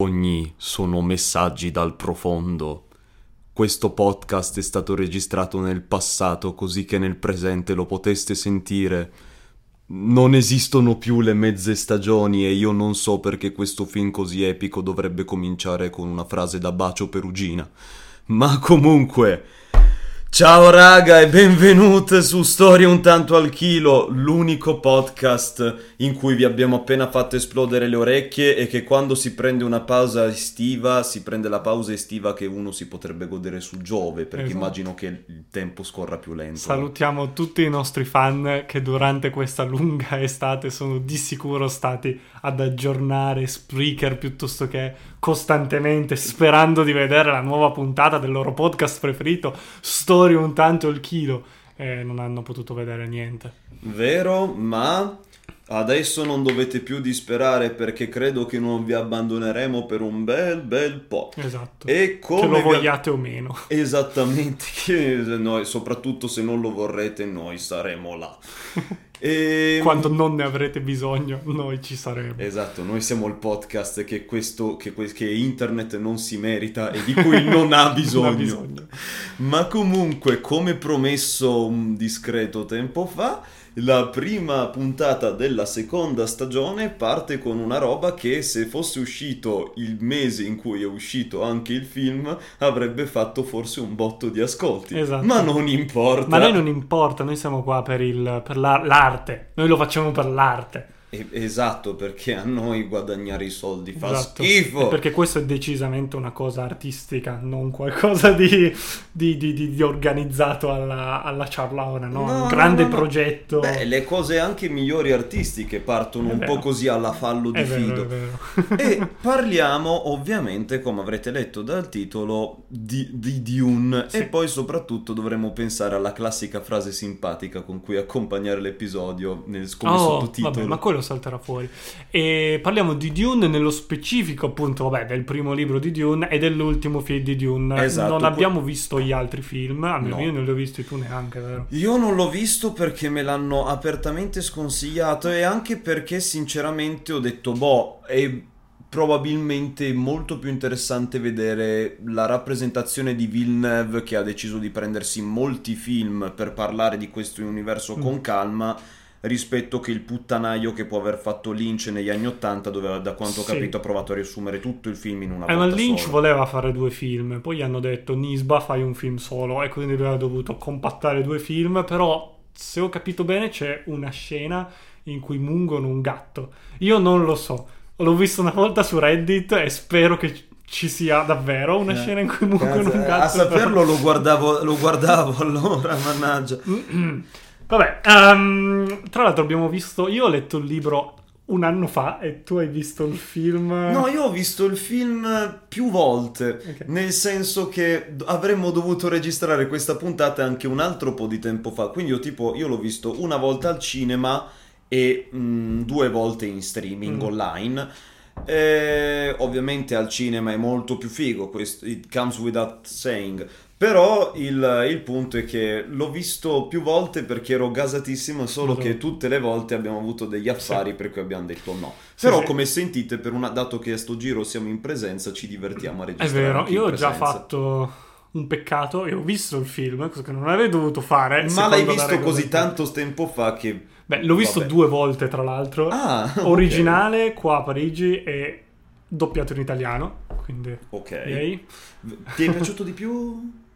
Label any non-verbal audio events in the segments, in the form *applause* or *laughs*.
Ogni sono messaggi dal profondo. Questo podcast è stato registrato nel passato così che nel presente lo poteste sentire. Non esistono più le mezze stagioni e io non so perché questo film così epico dovrebbe cominciare con una frase da bacio perugina. Ma comunque, Ciao raga e benvenuti su Storie un tanto al chilo, l'unico podcast in cui vi abbiamo appena fatto esplodere le orecchie e che quando si prende una pausa estiva, si prende la pausa estiva che uno si potrebbe godere su Giove, perché Esatto. immagino che il tempo scorra più lento. Salutiamo tutti i nostri fan che durante questa lunga estate sono di sicuro stati ad aggiornare Spreaker piuttosto che costantemente sperando di vedere la nuova puntata del loro podcast preferito, Story un tanto il chilo, e non hanno potuto vedere niente. Vero, ma adesso non dovete più disperare perché credo che non vi abbandoneremo per un bel bel po'. Esatto. E che come lo vi- vogliate o meno. Esattamente, *laughs* che noi, soprattutto se non lo vorrete, noi saremo là. *laughs* E... Quando non ne avrete bisogno, noi ci saremo. Esatto, noi siamo il podcast che, questo, che, che internet non si merita e di cui non ha bisogno. *laughs* Non ha bisogno. Ma comunque, come promesso un discreto tempo fa, la prima puntata della seconda stagione parte con una roba che se fosse uscito il mese in cui è uscito anche il film avrebbe fatto forse un botto di ascolti. Esatto. Ma non importa. Ma a noi non importa, noi siamo qua per, il, per la- l'arte, noi lo facciamo per l'arte. Esatto, perché a noi guadagnare i soldi fa Esatto. schifo. E Perché questo è decisamente una cosa artistica, non qualcosa di, di- di- di- organizzato alla, alla ciarlaona, no? No, un grande no, no. progetto. Beh, le cose anche migliori artistiche partono È un vero. po' così alla fallo di è fido. vero. E *laughs* parliamo ovviamente, come avrete letto dal titolo, di, di Dune Sì. e poi soprattutto dovremo pensare alla classica frase simpatica con cui accompagnare l'episodio nel, come Oh, sottotitolo. vabbè, ma quello salterà fuori. E parliamo di Dune nello specifico, appunto, vabbè, del primo libro di Dune e dell'ultimo film di Dune. Esatto, non abbiamo visto gli altri film, almeno No. io non li ho visti, tu neanche, vero? Io non l'ho visto perché me l'hanno apertamente sconsigliato e anche perché sinceramente ho detto, boh, è probabilmente molto più interessante vedere la rappresentazione di Villeneuve che ha deciso di prendersi molti film per parlare di questo universo Mm. con calma rispetto che il puttanaio che può aver fatto Lynch negli anni Ottanta dove da quanto ho Sì. capito ha provato a riassumere tutto il film in una Eh, ma volta Lynch sola. voleva fare due film, poi gli hanno detto Nisba fai un film solo e quindi lui ha dovuto compattare due film, però se ho capito bene c'è una scena in cui mungono un gatto. Io non lo so, l'ho visto una volta su Reddit e spero che ci sia davvero una Eh, scena in cui mungono Cazzo, un eh, gatto. a saperlo lo guardavo, lo guardavo *laughs* allora, mannaggia. *clears throat* Vabbè, ehm, tra l'altro abbiamo visto, io ho letto il libro un anno fa e tu hai visto il film... No, io ho visto il film più volte, Ok. nel senso che avremmo dovuto registrare questa puntata anche un altro po' di tempo fa, quindi io tipo, io l'ho visto una volta al cinema e mm, due volte in streaming Mm. online. Eh, ovviamente al cinema è molto più figo, questo, it comes without saying. Però il, il punto è che l'ho visto più volte perché ero gasatissimo, solo che tutte le volte abbiamo avuto degli affari per cui abbiamo detto no. Sì, Però sì. come sentite, per una- dato che a sto giro siamo in presenza, ci divertiamo a È registrare. vero, anche in io ho già fatto un peccato e ho visto il film, cosa che non avrei dovuto fare. Ma l'hai visto così tanto tempo fa che... Beh, l'ho visto Vabbè. due volte, tra l'altro. Ah. *laughs* Originale qua a Parigi e doppiato in italiano, quindi... Ok. yay. Ti è piaciuto di più? *laughs*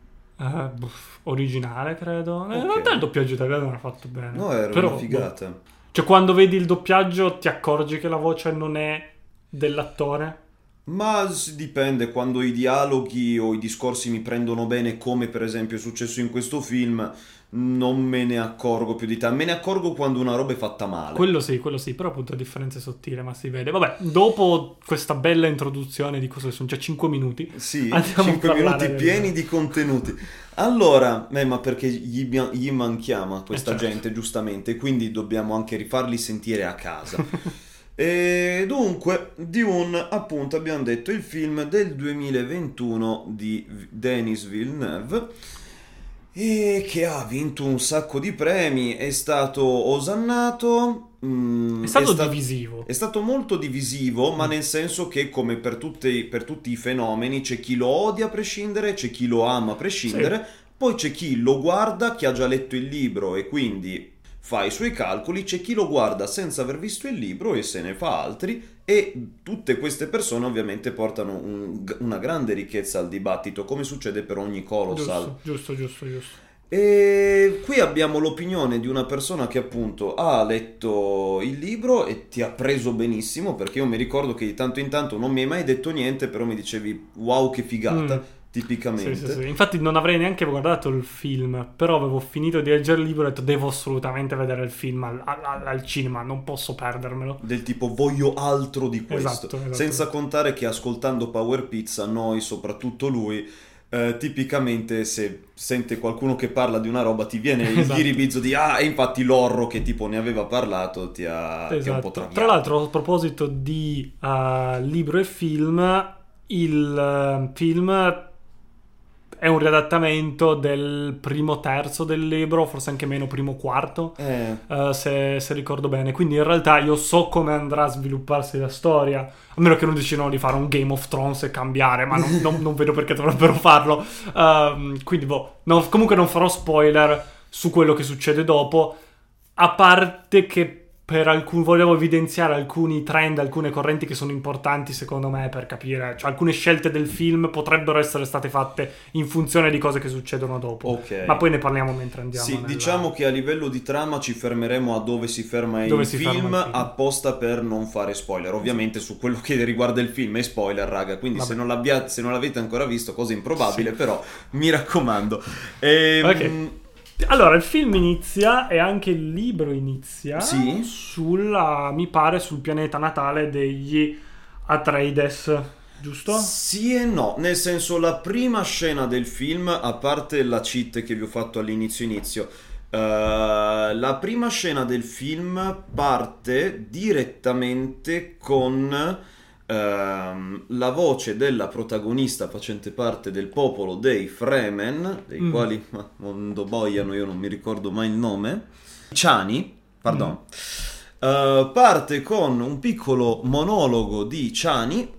Eh, boh, originale, credo. Eh, In Ok. realtà il doppiaggio italiano era fatto bene. No, era Però, una figata. boh. Cioè, quando vedi il doppiaggio ti accorgi che la voce non è dell'attore? Ma dipende, quando i dialoghi o i discorsi mi prendono bene, come per esempio è successo in questo film, non me ne accorgo più di tanto. Me ne accorgo quando una roba è fatta male. Quello sì, quello sì, però appunto la differenza è sottile, ma si vede. Vabbè, dopo questa bella introduzione di cosa sono già 5 minuti, Sì, *laughs* Andiamo a 5 parlare minuti del- pieni di contenuti. Allora, eh, ma perché gli, gli manchiamo a questa Eh, certo. gente, giustamente, quindi dobbiamo anche rifarli sentire a casa. *laughs* e dunque, Dune, appunto, abbiamo detto il film del 2021 di Denis Villeneuve. E che ha vinto un sacco di premi, è stato osannato. mm, È stato sta- divisivo. È stato molto divisivo, ma nel senso che, come per, tutte- per tutti i fenomeni, c'è chi lo odia a prescindere, c'è chi lo ama a prescindere, poi c'è chi lo guarda, chi ha già letto il libro e quindi fa i suoi calcoli, c'è chi lo guarda senza aver visto il libro e se ne fa altri, e tutte queste persone ovviamente portano un- una grande ricchezza al dibattito, come succede per ogni colossal. Giusto, giusto, giusto, giusto. E qui abbiamo l'opinione di una persona che appunto ha letto il libro e ti ha preso benissimo, perché io mi ricordo che di tanto in tanto non mi hai mai detto niente, però mi dicevi wow che figata, Mm. Tipicamente. Sì, sì, sì. Infatti non avrei neanche guardato il film, però avevo finito di leggere il libro e ho detto devo assolutamente vedere il film al, al- al cinema, non posso perdermelo. Del tipo voglio altro di questo, Esatto, esatto. senza contare che ascoltando Power Pizza, noi, soprattutto lui, eh, tipicamente se sente qualcuno che parla di una roba ti viene *laughs* il Esatto. ghiribizzo di ah, e infatti l'orro che tipo ne aveva parlato ti ha, ti ha un Esatto. po' traviato. Tra l'altro, a proposito di eh, libro e film, il eh, film è un riadattamento del primo terzo del libro, forse anche meno primo quarto. Eh, eh, se, se ricordo bene, quindi in realtà io so come andrà a svilupparsi la storia, a meno che non decidano di fare un Game of Thrones e cambiare, ma non, *laughs* non- non vedo perché dovrebbero farlo. Ehm, quindi, boh, no, comunque non farò spoiler su quello che succede dopo, a parte che per alcuni volevo evidenziare alcuni trend, alcune correnti che sono importanti secondo me per capire, cioè alcune scelte del film potrebbero essere state fatte in funzione di cose che succedono dopo. ok. Ma poi ne parliamo mentre andiamo. Sì, nella- diciamo che a livello di trama ci fermeremo a dove si ferma Dove il si film, ferma il film. apposta per non fare spoiler. Ovviamente su quello che riguarda il film è spoiler, raga, quindi se non, se non l'avete ancora visto, cosa improbabile, Sì. però mi raccomando. Ehm, Ok. Allora, il film inizia e anche il libro inizia Sì. sulla, mi pare, sul pianeta natale degli Atreides, giusto? Sì e no, nel senso la prima scena del film, a parte la cheat che vi ho fatto all'inizio inizio, eh, la prima scena del film parte direttamente con ehm, la voce della protagonista facente parte del popolo dei Fremen, dei Mm. quali ma, mondo boiano, io non mi ricordo mai il nome, Ciani, pardon. Eh, parte con un piccolo monologo di Ciani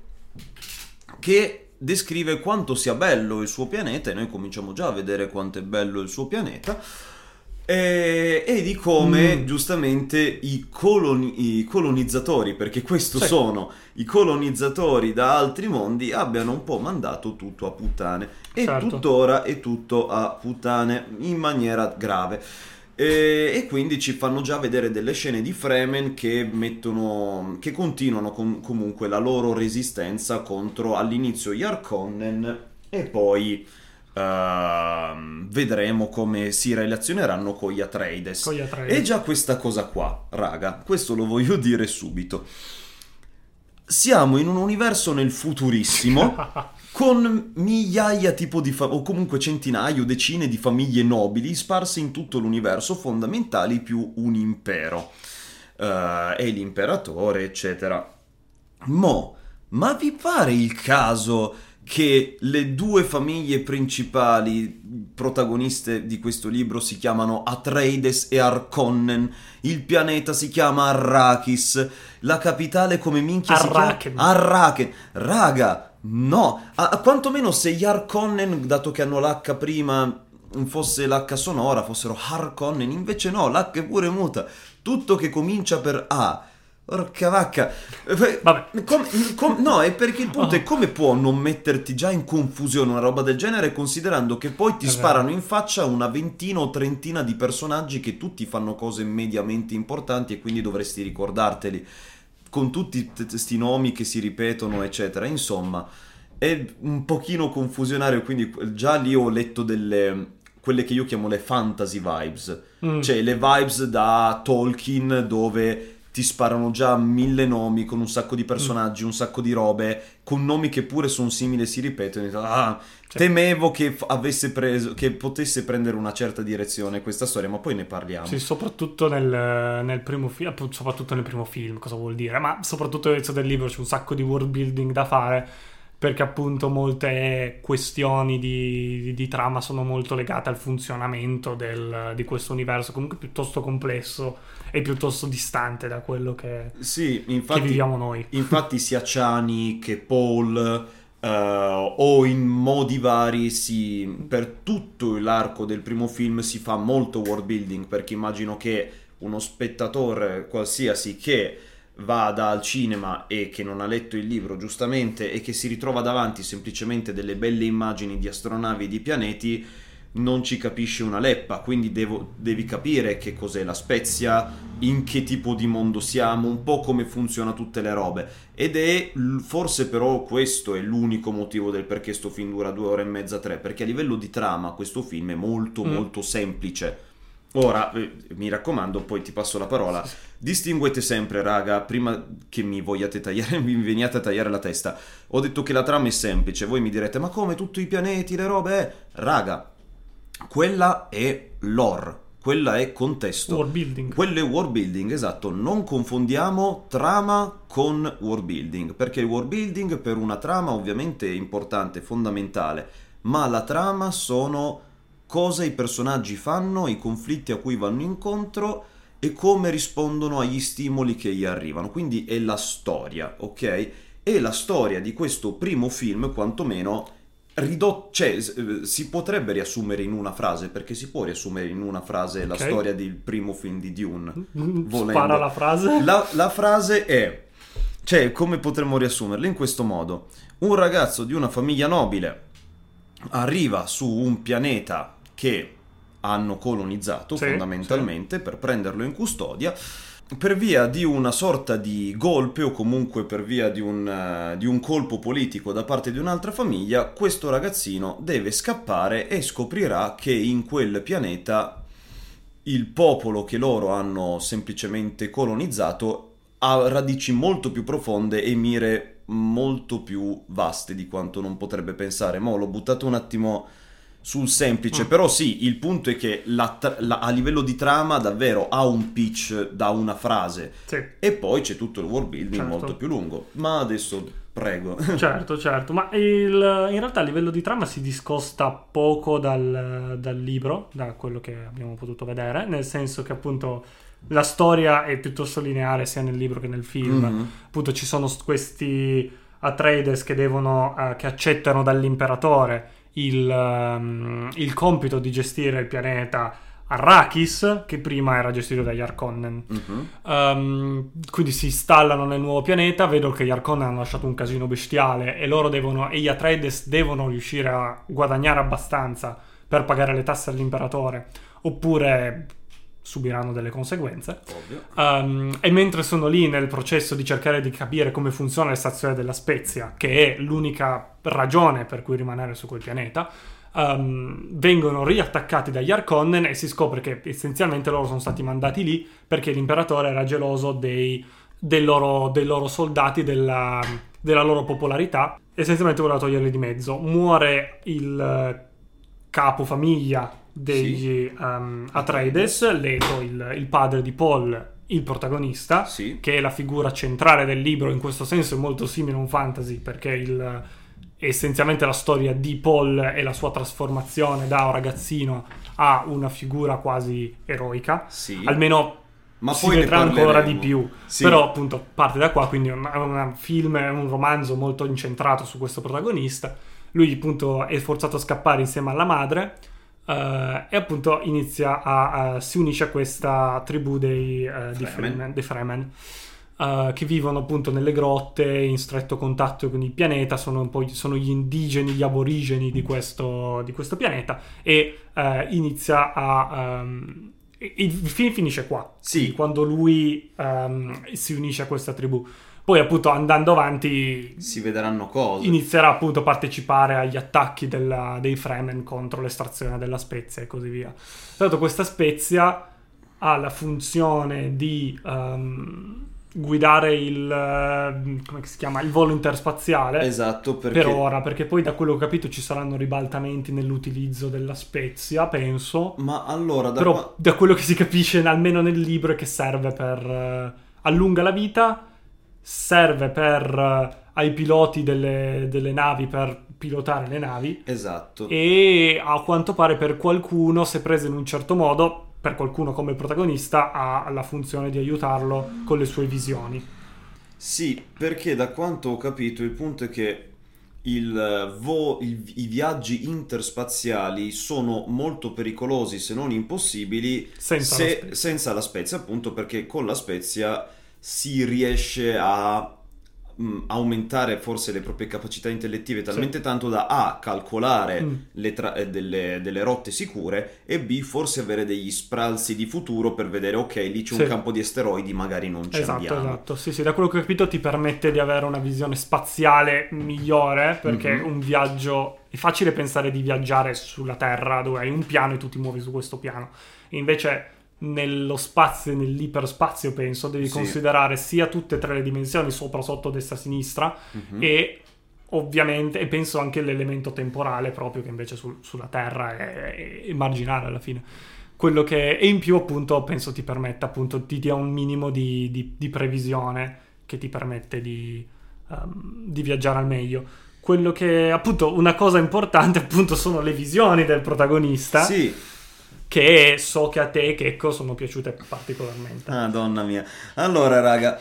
che descrive quanto sia bello il suo pianeta e noi cominciamo già a vedere quanto è bello il suo pianeta e, e di come Mm. giustamente i, coloni- i colonizzatori, perché questo Sì. sono i colonizzatori da altri mondi, abbiano un po' mandato tutto a puttane e Certo. tuttora è tutto a puttane in maniera grave. E, e quindi ci fanno già vedere delle scene di Fremen che mettono che continuano com- comunque la loro resistenza contro all'inizio gli Harkonnen e poi ehm, vedremo come si relazioneranno con gli Atreides. Con gli Atreides. E già questa cosa qua, raga, questo lo voglio dire subito. Siamo in un universo nel futurissimo *laughs* con migliaia tipo di fa- o comunque centinaia o decine di famiglie nobili sparse in tutto l'universo, fondamentali più un impero. Eh, e l'imperatore, eccetera. Mo, ma vi pare il caso che le due famiglie principali protagoniste di questo libro si chiamano Atreides e Harkonnen, il pianeta si chiama Arrakis, la capitale come minchia Arraken. si chiama Arraken. Raga, no, a, quantomeno se gli Harkonnen, dato che hanno l'H prima fosse l'H sonora, fossero Harkonnen, invece no, l'H è pure muta. Tutto che comincia per A. Porca vacca. Vabbè. com- com- no, è perché il punto è come può non metterti già in confusione una roba del genere considerando che poi ti È sparano in faccia una ventina o trentina di personaggi che tutti fanno cose mediamente importanti e quindi dovresti ricordarteli con tutti questi nomi che si ripetono, eccetera. Insomma, è un pochino confusionario, quindi già lì ho letto delle quelle che io chiamo le fantasy vibes, Mm. cioè le vibes da Tolkien dove ti sparano già mille nomi con un sacco di personaggi, un sacco di robe, con nomi che pure sono simili e si ripetono. Ah, Cioè- temevo che preso, che potesse prendere una certa direzione questa storia, ma poi ne parliamo. Sì, soprattutto nel, nel primo film, appunto, soprattutto nel primo film, cosa vuol dire? Ma soprattutto all'inizio del libro c'è un sacco di world building da fare. Perché appunto molte questioni di, di, di trama sono molto legate al funzionamento del, di questo universo, comunque piuttosto complesso e piuttosto distante da quello che, sì, infatti, che viviamo noi. Infatti sia Chani che Paul... Uh, o in modi vari si, per tutto l'arco del primo film si fa molto world building perché immagino che uno spettatore qualsiasi che vada al cinema e che non ha letto il libro giustamente e che si ritrova davanti semplicemente delle belle immagini di astronavi e di pianeti non ci capisce una leppa, quindi devo, devi capire che cos'è la Spezia, in che tipo di mondo siamo, un po' come funziona tutte le robe. Ed è forse però questo è l'unico motivo del perché sto film dura due ore e mezza, tre, perché a livello di trama questo film è molto mm. molto semplice Ora, eh, mi raccomando, poi ti passo la parola. Distinguete sempre, raga, prima che mi vogliate tagliare, *laughs* mi veniate a tagliare la testa. Ho detto che la trama è semplice, voi mi direte, ma come tutti i pianeti, le robe? Eh? Raga, quella è lore, quella è contesto. World building. Quello è world building, esatto. Non confondiamo trama con world building, perché il world building per una trama ovviamente è importante, fondamentale, ma la trama sono cosa i personaggi fanno, i conflitti a cui vanno incontro e come rispondono agli stimoli che gli arrivano. Quindi è la storia, ok? E la storia di questo primo film, quantomeno, ridotto, cioè, eh, si potrebbe riassumere in una frase, perché si può riassumere in una frase la storia del primo film di Dune. Volendo. Spara la frase. La, la frase è, cioè, come potremmo riassumerla? In questo modo. Un ragazzo di una famiglia nobile arriva su un pianeta che hanno colonizzato sì, fondamentalmente sì. per prenderlo in custodia per via di una sorta di golpe o comunque per via di un, uh, di un, colpo politico da parte di un'altra famiglia, questo ragazzino deve scappare e scoprirà che in quel pianeta il popolo che loro hanno semplicemente colonizzato ha radici molto più profonde e mire molto più vaste di quanto non potrebbe pensare. Mo' l'ho buttato un attimo sul semplice, mm. però sì, il punto è che la, la, a livello di trama davvero ha un pitch da una frase sì. e poi c'è tutto il world building certo. molto più lungo. Ma adesso prego. *laughs* Certo, certo, ma il, in realtà a livello di trama si discosta poco dal, dal, libro, da quello che abbiamo potuto vedere, nel senso che appunto la storia è piuttosto lineare sia nel libro che nel film. Mm-hmm. Appunto ci sono questi Atreides che devono, uh, che accettano dall'imperatore il, um, il compito di gestire il pianeta Arrakis, che prima era gestito dagli Arkonnen. Uh-huh. Um, quindi si installano nel nuovo pianeta, vedo che gli Arkonnen hanno lasciato un casino bestiale e loro devono, e gli Atreides devono riuscire a guadagnare abbastanza per pagare le tasse all'imperatore, oppure subiranno delle conseguenze. Um, e mentre sono lì nel processo di cercare di capire come funziona la stazione della Spezia, che è l'unica ragione per cui rimanere su quel pianeta, um, vengono riattaccati dagli Arkonnen e si scopre che essenzialmente loro sono stati mandati lì perché l'imperatore era geloso dei, dei, loro, dei loro, soldati, della, della loro popolarità, essenzialmente voleva toglierli di mezzo. Muore il capo famiglia degli sì. um, Atreides, Leto, il, il, padre di Paul, il protagonista, sì. che è la figura centrale del libro, in questo senso è molto simile a un fantasy, perché il, è essenzialmente la storia di Paul e la sua trasformazione da un ragazzino a una figura quasi eroica. Sì. Almeno ma si vedrà ancora di più. Sì. Però appunto parte da qua, quindi è un, un film, è un romanzo molto incentrato su questo protagonista. Lui appunto è forzato a scappare insieme alla madre Uh, e appunto inizia a, a, si unisce a questa tribù dei, uh, di Fremen, dei Fremen uh, che vivono appunto nelle grotte in stretto contatto con il pianeta, sono, sono gli indigeni, gli aborigeni di questo, di questo pianeta e inizia a... Um, il film finisce qua, sì. quando lui um, si unisce a questa tribù. Poi appunto andando avanti si vedranno cose. Inizierà appunto a partecipare agli attacchi della, dei Fremen contro l'estrazione della spezia e così via. L'altro questa spezia ha la funzione di um, guidare il, come si chiama? il volo interspaziale. Esatto, perché... Per ora, perché poi da quello che ho capito ci saranno ribaltamenti nell'utilizzo della spezia, penso. Ma allora... Da Però da quello che si capisce almeno nel libro è che serve per... Uh, allunga la vita serve per, eh, ai piloti delle, delle navi per pilotare le navi Esatto. e a quanto pare per qualcuno, se preso in un certo modo, per qualcuno come protagonista, ha la funzione di aiutarlo con le sue visioni. Sì, perché da quanto ho capito il punto è che il eh, vo- il- i viaggi interspaziali sono molto pericolosi, se non impossibili, Senza se- la spezia. senza la spezia, appunto perché con la spezia si riesce a mm, aumentare forse le proprie capacità intellettive talmente tanto da A calcolare Mm. le tra- eh, delle, delle rotte sicure e B forse avere degli spralzi di futuro per vedere ok lì c'è Sì. un campo di asteroidi magari non ci Esatto, andiamo esatto. Sì, sì, da quello che ho capito ti permette di avere una visione spaziale migliore perché Mhm. un viaggio è facile pensare di viaggiare sulla Terra dove hai un piano e tu ti muovi su questo piano. Invece nello spazio e nell'iperspazio penso devi Sì. considerare sia tutte e tre le dimensioni sopra, sotto, destra, sinistra Mhm. e ovviamente e penso anche l'elemento temporale proprio che invece sul- sulla Terra è, è marginale alla fine quello che e in più appunto penso ti permetta appunto ti dia un minimo di, di- di previsione che ti permette di, ehm, di viaggiare al meglio quello che appunto una cosa importante appunto sono le visioni del protagonista Sì, che so che a te Checco sono piaciute particolarmente Madonna mia. Allora, raga,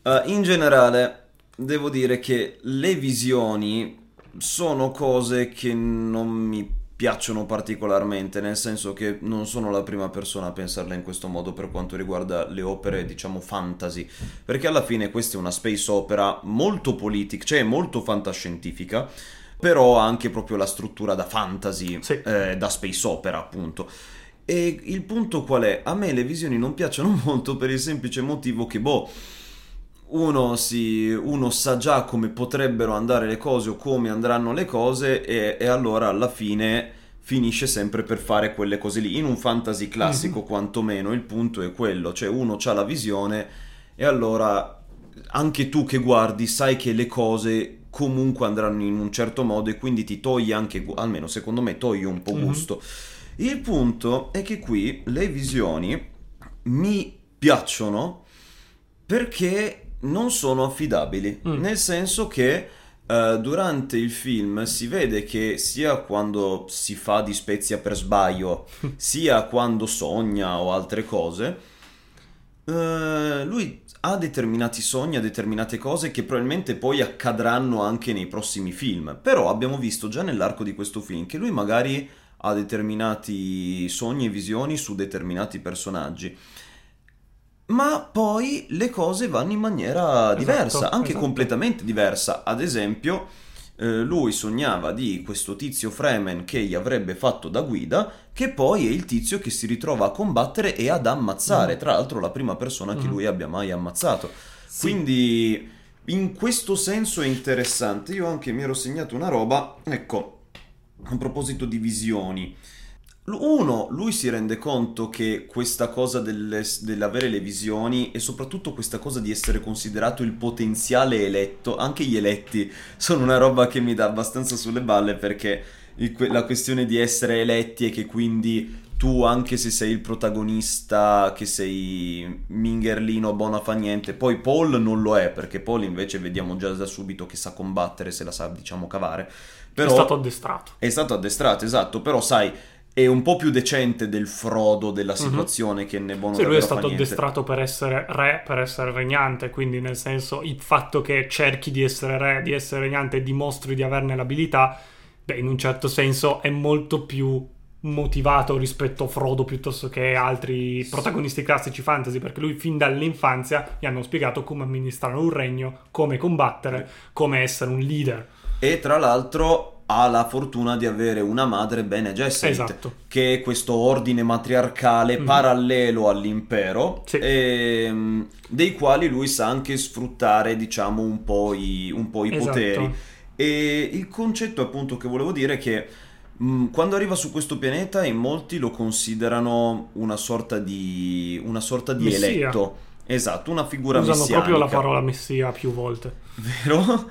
eh, in generale devo dire che le visioni sono cose che non mi piacciono particolarmente, nel senso che non sono la prima persona a pensarle in questo modo per quanto riguarda le opere, diciamo, fantasy, perché alla fine questa è una space opera molto politica, cioè molto fantascientifica, però ha anche proprio la struttura da fantasy, Sì. eh, da space opera, appunto. E il punto qual è? A me le visioni non piacciono *laughs* molto per il semplice motivo che, boh, uno, si, uno sa già come potrebbero andare le cose o come andranno le cose e, e allora alla fine finisce sempre per fare quelle cose lì. In un fantasy classico, quantomeno, il punto è quello, cioè uno ha la visione e allora anche tu che guardi sai che le cose comunque andranno in un certo modo e quindi ti toglie anche, almeno secondo me, toglie un po' Mhm. gusto. Il punto è che qui le visioni mi piacciono perché non sono affidabili, Mm. nel senso che eh, durante il film si vede che sia quando si fa di spezia per sbaglio, *laughs* sia quando sogna o altre cose, eh, lui ha determinati sogni, ha determinate cose che probabilmente poi accadranno anche nei prossimi film. Però abbiamo visto già nell'arco di questo film che lui magari ha determinati sogni e visioni su determinati personaggi. Ma poi le cose vanno in maniera diversa, anche esatto. completamente diversa. Ad esempio, eh, lui sognava di questo tizio Fremen che gli avrebbe fatto da guida, che poi è il tizio che si ritrova a combattere e ad ammazzare. Mm. Tra l'altro, la prima persona che Mm. lui abbia mai ammazzato. Sì. Quindi, in questo senso è interessante. Io anche mi ero segnato una roba. Ecco, a proposito di visioni. Uno, lui si rende conto che questa cosa delle- dell'avere le visioni e soprattutto questa cosa di essere considerato il potenziale eletto, anche gli eletti sono una roba che mi dà abbastanza sulle balle perché il la questione di essere eletti e che quindi tu, anche se sei il protagonista, che sei Mingerlino, buona fa niente, poi Paul non lo è perché Paul invece vediamo già da subito che sa combattere, se la sa diciamo cavare. Però è stato addestrato è stato addestrato, esatto, però sai, è un po' più decente del Frodo della situazione che ne buono Mhm. Sì, lui è stato addestrato per essere re, per essere regnante, quindi nel senso il fatto che cerchi di essere re, di essere regnante e dimostri di averne l'abilità, beh, in un certo senso è molto più motivato rispetto a Frodo piuttosto che altri protagonisti classici fantasy, perché lui fin dall'infanzia gli hanno spiegato come amministrare un regno, come combattere, come essere un leader. E tra l'altro ha la fortuna di avere una madre Bene Gesserit, Esatto. che è questo ordine matriarcale Mhm. parallelo all'impero, Sì. ehm, dei quali lui sa anche sfruttare, diciamo, un po' i, un po' i Esatto. poteri. E il concetto appunto che volevo dire è che mh, quando arriva su questo pianeta in molti lo considerano una sorta di, una sorta di Messia. eletto. Esatto, una figura Usano messianica. proprio la parola messia più volte. Vero?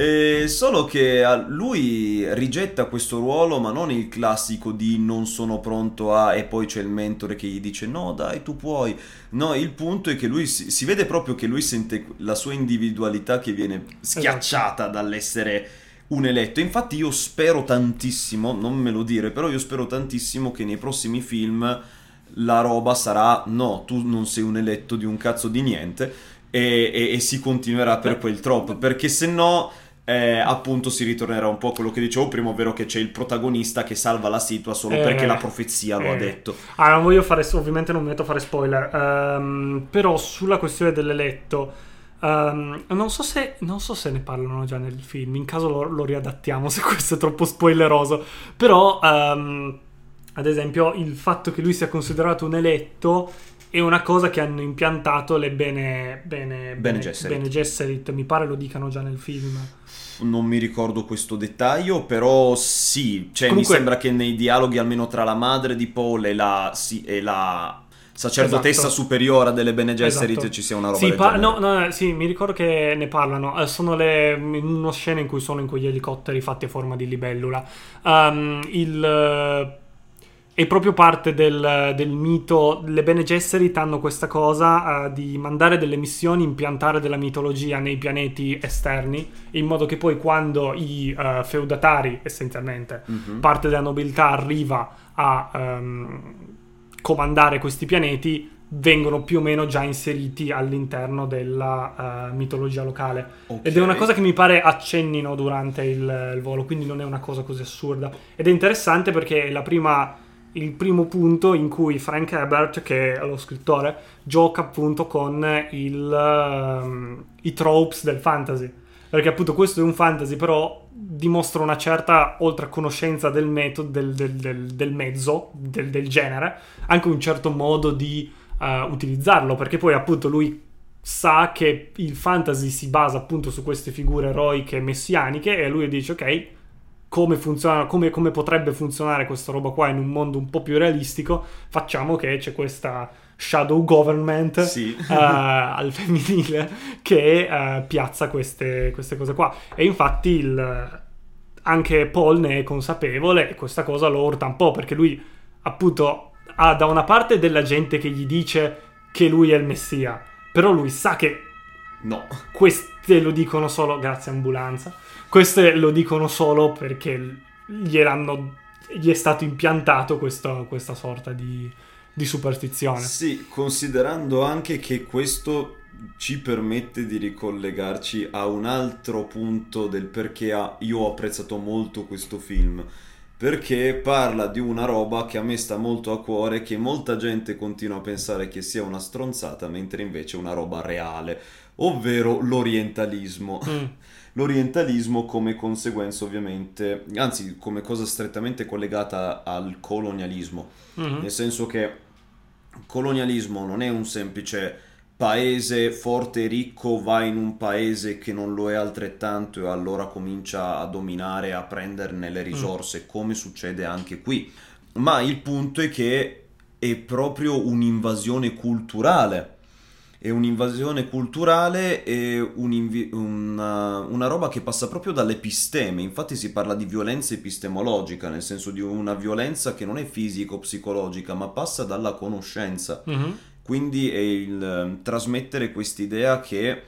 E solo che a- lui rigetta questo ruolo, ma non il classico di non sono pronto a e poi c'è il mentore che gli dice no, dai, tu puoi. No, il punto è che lui si, si vede proprio che lui sente la sua individualità che viene schiacciata dall'essere un eletto. Infatti io spero tantissimo, non me lo dire, però io spero tantissimo che nei prossimi film la roba sarà no, tu non sei un eletto di un cazzo di niente e, e- e si continuerà per quel troppo, perché se no eh, appunto si ritornerà un po' a quello che dicevo prima, ovvero che c'è il protagonista che salva la situa solo Eh, perché la profezia lo ha eh. detto. Ah, non voglio fare, ovviamente non mi metto a fare spoiler, ehm, però sulla questione dell'eletto, ehm, non, so se, non so se ne parlano già nel film, in caso lo, lo riadattiamo *laughs* se questo è troppo spoileroso, però ehm, ad esempio il fatto che lui sia considerato un eletto è una cosa che hanno impiantato le Bene, bene, Bene Gesserit. Bene Gesserit, mi pare lo dicano già nel film. Non mi ricordo questo dettaglio, però sì, cioè Comunque- mi sembra che nei dialoghi almeno tra la madre di Paul e la, sì, e la sacerdotessa Esatto. superiore delle Bene Gesserit Esatto. ci sia una roba Sì, del pa- genere. no, no, sì, mi ricordo che ne parlano. Eh, sono le, in una scena in cui sono in quegli elicotteri fatti a forma di libellula. Um, il, è proprio parte del, del mito. Le Bene Gesserit hanno questa cosa eh, di mandare delle missioni, impiantare della mitologia nei pianeti esterni, in modo che poi quando i eh, feudatari, essenzialmente, Mhm. parte della nobiltà arriva a ehm, comandare questi pianeti vengono più o meno già inseriti all'interno della eh, mitologia locale Ok. ed è una cosa che mi pare accennino durante il, il volo quindi non è una cosa così assurda ed è interessante perché è la prima il primo punto in cui Frank Herbert che è lo scrittore gioca appunto con il, ehm, i tropes del fantasy. Perché appunto questo è un fantasy però dimostra una certa oltre conoscenza del metodo del, del- del- del mezzo del, genere anche un certo modo di eh, utilizzarlo perché poi appunto lui sa che il fantasy si basa appunto su queste figure eroiche messianiche e lui dice ok come funziona come, come potrebbe funzionare questa roba qua in un mondo un po' più realistico facciamo che c'è questa shadow government Sì. eh, *laughs* al femminile che eh, piazza queste, queste cose qua. E infatti il- anche Paul ne è consapevole e questa cosa lo urta un po' perché lui appunto ha da una parte della gente che gli dice che lui è il messia, però lui sa che No. queste lo dicono solo grazie ambulanza. Queste lo dicono solo perché gliel'hanno gli è stato impiantato questo- questa sorta di, di superstizione. Sì, considerando anche che questo ci permette di ricollegarci a un altro punto del perché io ho apprezzato molto questo film. Perché parla di una roba che a me sta molto a cuore, che molta gente continua a pensare che sia una stronzata, mentre invece è una roba reale, ovvero l'orientalismo. Mm. *laughs* L'orientalismo come conseguenza ovviamente, anzi come cosa strettamente collegata al colonialismo. Mhm. Nel senso che colonialismo non è un semplice paese forte e ricco va in un paese che non lo è altrettanto e allora comincia a dominare, a prenderne le risorse, come succede anche qui. Ma il punto è che è proprio un'invasione culturale. È un'invasione culturale e un'invi- una, una roba che passa proprio dall'episteme. Infatti si parla di violenza epistemologica, nel senso di una violenza che non è fisico-psicologica, ma passa dalla conoscenza. Mhm. Quindi è il ehm, trasmettere quest'idea che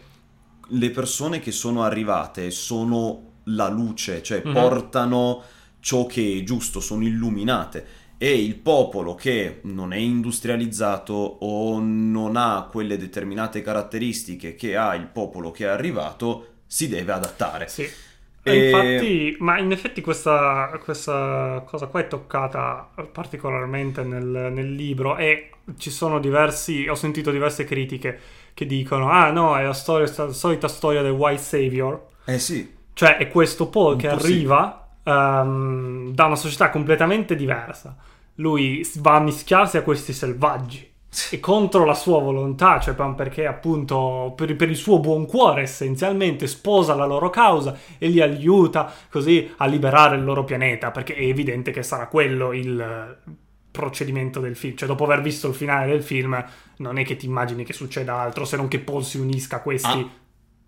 le persone che sono arrivate sono la luce, cioè Mhm. portano ciò che è giusto, sono illuminate. E il popolo che non è industrializzato o non ha quelle determinate caratteristiche che ha il popolo che è arrivato si deve adattare. Sì. E- infatti, ma in effetti questa, questa cosa qua è toccata particolarmente nel, nel libro e ci sono diversi, ho sentito diverse critiche che dicono, ah no, è la, storia, la solita storia del white savior, Eh sì, cioè è questo Paul Un che po' arriva ehm, da una società completamente diversa, lui va a mischiarsi a questi selvaggi. E contro la sua volontà, cioè perché appunto per, per il suo buon cuore essenzialmente sposa la loro causa e li aiuta così a liberare il loro pianeta, perché è evidente che sarà quello il procedimento del film. Cioè dopo aver visto il finale del film non è che ti immagini che succeda altro se non che Paul si unisca a questi Ah.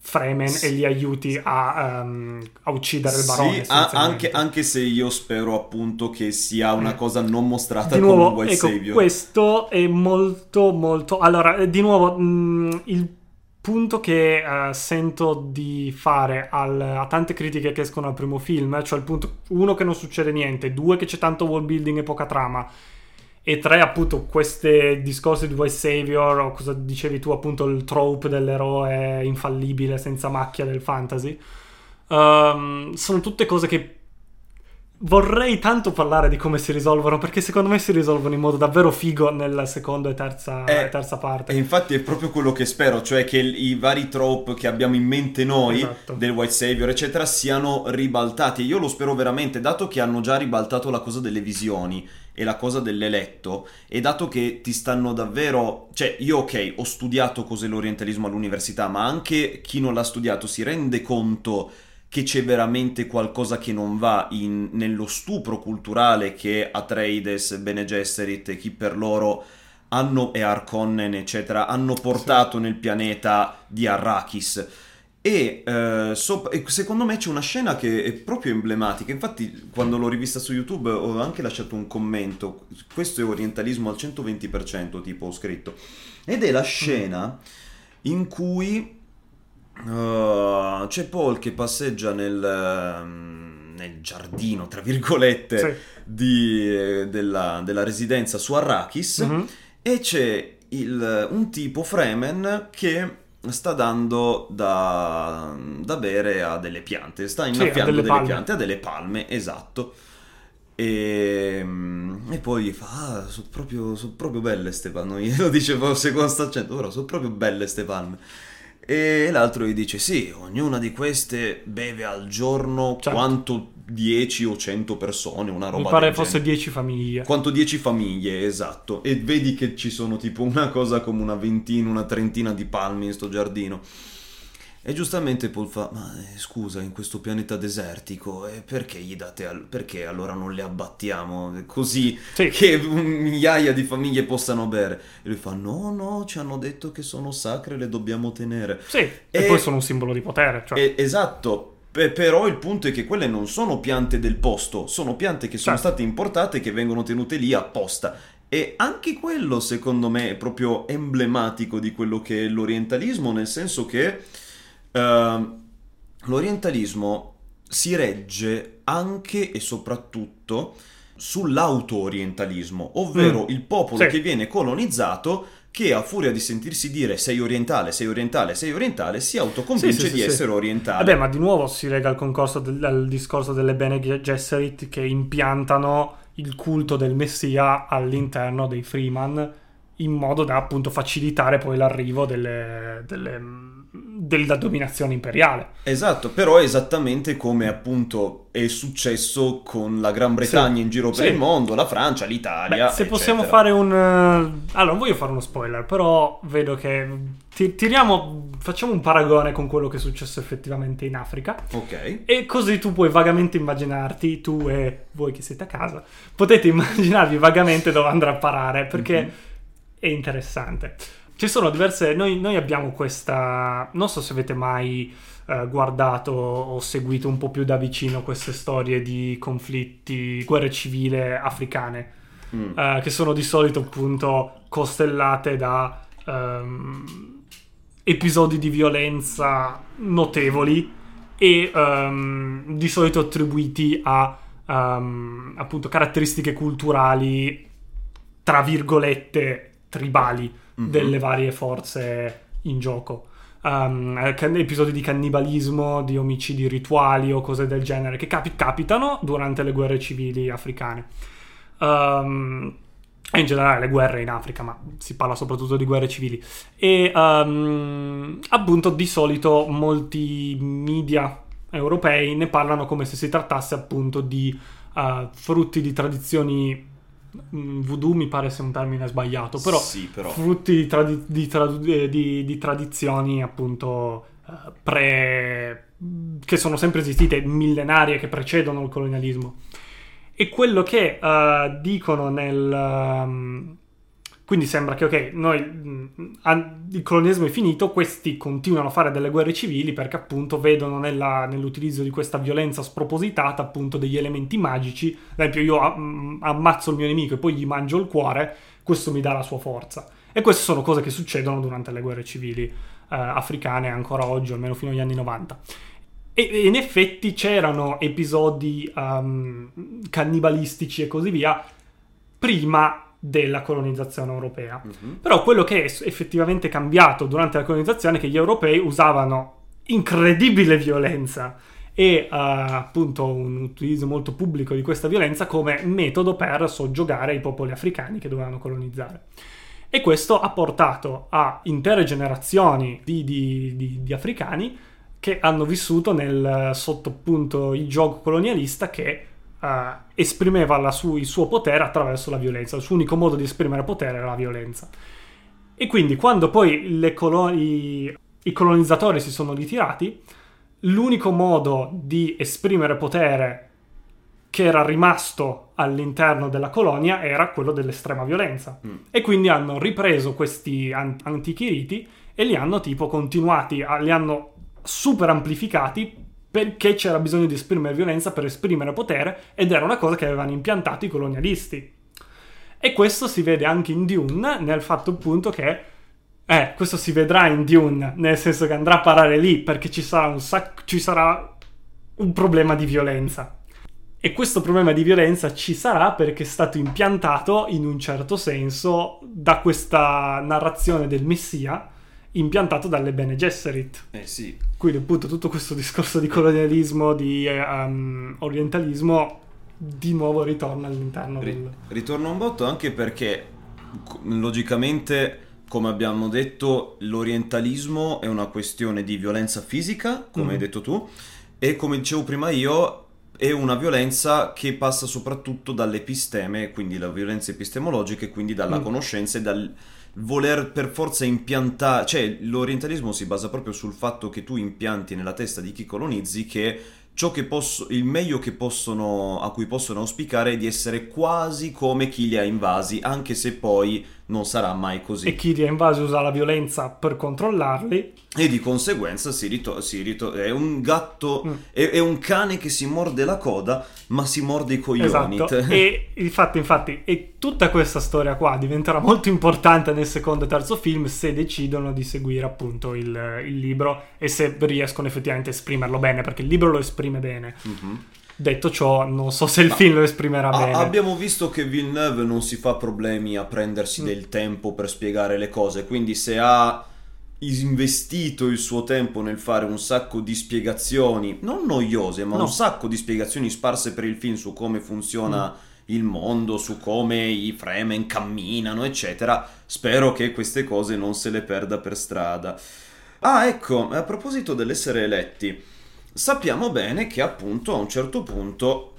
Fremen Sì. e li aiuti a, ehm, a uccidere il barone. Sì, anche, anche se io spero appunto che sia una Eh. cosa non mostrata Di come un nuovo, White ecco, Savior. questo è molto, molto... Allora, eh, di nuovo, mh, il punto che eh, sento di fare al- a tante critiche che escono al primo film, cioè il punto, uno, che non succede niente, due, che c'è tanto world building e poca trama, e tre, appunto, questi discorsi di White Savior, o cosa dicevi tu, appunto, il trope dell'eroe infallibile, senza macchia del fantasy, ehm, sono tutte cose che vorrei tanto parlare di come si risolvono, perché secondo me si risolvono in modo davvero figo nella seconda e terza, Eh, terza parte. E infatti è proprio quello che spero, cioè che i vari trope che abbiamo in mente noi, Esatto. del White Savior, eccetera, siano ribaltati. Io lo spero veramente, dato che hanno già ribaltato la cosa delle visioni e la cosa dell'eletto, e dato che ti stanno davvero... Cioè, io ok, ho studiato cos'è l'orientalismo all'università, ma anche chi non l'ha studiato si rende conto che c'è veramente qualcosa che non va in- nello stupro culturale che Atreides, Bene Gesserit chi per loro hanno, e Harkonnen, eccetera, hanno portato nel pianeta di Arrakis. E, eh, sop- e secondo me c'è una scena che è proprio emblematica. Infatti, quando l'ho rivista su YouTube, ho anche lasciato un commento. Questo è orientalismo al 120%, tipo ho scritto. Ed è la scena in cui uh, c'è Paul che passeggia nel, ehm, nel giardino, tra virgolette, Sì. di- eh, della, della residenza su Arrakis. Mhm. E c'è il- un tipo Fremen che sta dando da, da bere a delle piante, sta innaffiando delle delle, palme. piante a delle palme, esatto. E, e poi gli fa: Ah, sono proprio, so proprio belle ste palme. *laughs* Glielo dice forse con sta accento, però sono proprio belle ste palme. E l'altro gli dice: Sì, ognuna di queste beve al giorno Certo. quanto 10 o 100 persone, una roba Mi pare fosse genere. 10 famiglie. Quanto 10 famiglie, esatto. E vedi che ci sono tipo una cosa come una ventina, una trentina di palmi in sto giardino. E giustamente Paul fa: Ma eh, scusa, in questo pianeta desertico, eh, perché gli date. al- perché allora non le abbattiamo così Sì. che migliaia di famiglie possano bere? E lui fa: No, no, ci hanno detto che sono sacre, le dobbiamo tenere. Sì, e, E- poi sono un simbolo di potere. Cioè, Eh, esatto, pe- però il punto è che quelle non sono piante del posto, sono piante che sono Certo. state importate e che vengono tenute lì apposta. E anche quello, secondo me, è proprio emblematico di quello che è l'orientalismo, nel senso che ehm, l'orientalismo si regge anche e soprattutto sull'auto-orientalismo, ovvero Mm. il popolo Sì. che viene colonizzato che a furia di sentirsi dire sei orientale, sei orientale, sei orientale, si autoconvince Sì, sì, di sì, sì. essere orientale. Vabbè, ma di nuovo si lega al, concorso del- al discorso delle Bene Gesserit che impiantano il culto del Messia all'interno dei Freeman in modo da appunto facilitare poi l'arrivo delle, delle- della dominazione imperiale. Esatto, però è esattamente come appunto è successo con la Gran Bretagna Sì. in giro per Sì. il mondo, la Francia, l'Italia. Beh, se possiamo eccetera. fare un... eh, Allora, non voglio fare uno spoiler, però vedo che... ti- tiriamo... Facciamo un paragone con quello che è successo effettivamente in Africa. Ok. E così tu puoi vagamente immaginarti, tu e voi che siete a casa, potete immaginarvi vagamente dove andrà a parare, perché Mhm. è interessante. Ci sono diverse... Noi, noi abbiamo questa... Non so se avete mai eh, guardato o seguito un po' più da vicino queste storie di conflitti, guerre civili africane, Mm. eh, che sono di solito appunto costellate da ehm, episodi di violenza notevoli e ehm, di solito attribuiti a ehm, appunto caratteristiche culturali tra virgolette tribali Mhm. delle varie forze in gioco. Um, episodi di cannibalismo, di omicidi rituali o cose del genere che capi- capitano durante le guerre civili africane. Um, e in generale le guerre in Africa, ma si parla soprattutto di guerre civili. E um, appunto di solito molti media europei ne parlano come se si trattasse appunto di uh, frutti di tradizioni voodoo mi pare sia un termine sbagliato, però Sì, però. frutti di, tradi- di tradu- eh, di- di tradizioni appunto eh, pre che sono sempre esistite millenarie che precedono il colonialismo e quello che eh, dicono nel ehm, Quindi sembra che, ok, noi, mh, il colonialismo è finito, questi continuano a fare delle guerre civili perché appunto vedono nella, nell'utilizzo di questa violenza spropositata appunto degli elementi magici. Ad esempio io mh, ammazzo il mio nemico e poi gli mangio il cuore, questo mi dà la sua forza. E queste sono cose che succedono durante le guerre civili eh, africane ancora oggi, almeno fino agli anni 90. E in effetti c'erano episodi um, cannibalistici e così via prima della colonizzazione europea. Uh-huh. Però quello che è effettivamente cambiato durante la colonizzazione è che gli europei usavano incredibile violenza e uh, appunto un utilizzo molto pubblico di questa violenza come metodo per soggiogare i popoli africani che dovevano colonizzare. E questo ha portato a intere generazioni di, di, di, di africani che hanno vissuto nel sotto appunto il gioco colonialista che esprimeva su- il suo potere attraverso la violenza. Il suo unico modo di esprimere potere era la violenza. E quindi quando poi colo- i-, i colonizzatori si sono ritirati, l'unico modo di esprimere potere che era rimasto all'interno della colonia era quello dell'estrema violenza. Mm. E quindi hanno ripreso questi an- antichi riti e li hanno tipo continuati, a- li hanno super amplificati perché c'era bisogno di esprimere violenza per esprimere potere ed era una cosa che avevano impiantato i colonialisti. E questo si vede anche in Dune, nel fatto appunto che eh, questo si vedrà in Dune, nel senso che andrà a parare lì perché ci sarà un sacco ci sarà un problema di violenza. E questo problema di violenza ci sarà perché è stato impiantato in un certo senso da questa narrazione del Messia impiantato dalle Bene Gesserit. Eh sì. Quindi appunto tutto questo discorso di colonialismo, di um, orientalismo, di nuovo ritorna all'interno R- del... Ritorna un botto anche perché, logicamente, come abbiamo detto, l'orientalismo è una questione di violenza fisica, come mm. hai detto tu, e come dicevo prima io, è una violenza che passa soprattutto dall'episteme, quindi la violenza epistemologica, e quindi dalla mm. conoscenza e dal voler per forza impiantare, cioè l'orientalismo si basa proprio sul fatto che tu impianti nella testa di chi colonizzi che ciò che posso, il meglio che possono, a cui possono auspicare è di essere quasi come chi li ha invasi, anche se poi non sarà mai così. E chi li ha invasi usa la violenza per controllarli. E di conseguenza si rito- si rito- è un gatto, mm. è, è, un cane che si morde la coda, ma si morde i coglioni. Esatto. *laughs* e infatti, infatti, e tutta questa storia qua diventerà molto importante nel secondo e terzo film se decidono di seguire appunto il, il libro e se riescono effettivamente a esprimerlo bene, perché il libro lo esprime bene. Mm-hmm. Detto ciò, non so se il Ma film lo esprimerà a- bene. Abbiamo visto che Villeneuve non si fa problemi a prendersi mm. del tempo per spiegare le cose, quindi se ha investito il suo tempo nel fare un sacco di spiegazioni, non noiose, ma no. un sacco di spiegazioni sparse per il film su come funziona mm. il mondo, su come i Fremen camminano, eccetera. Spero che queste cose non se le perda per strada. Ah, ecco, a proposito dell'essere eletti, sappiamo bene che appunto a un certo punto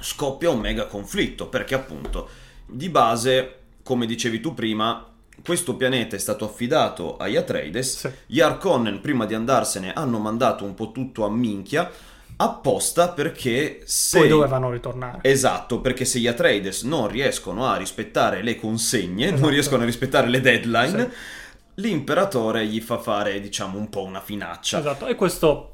scoppia un mega conflitto, perché appunto di base, come dicevi tu prima, questo pianeta è stato affidato agli Atreides, sì. gli Arconnen prima di andarsene hanno mandato un po' tutto a minchia, apposta perché se... Poi dovevano ritornare. Esatto, perché se gli Atreides non riescono a rispettare le consegne, esatto. non riescono a rispettare le deadline, sì. l'imperatore gli fa fare, diciamo, un po' una finaccia. Esatto, e questo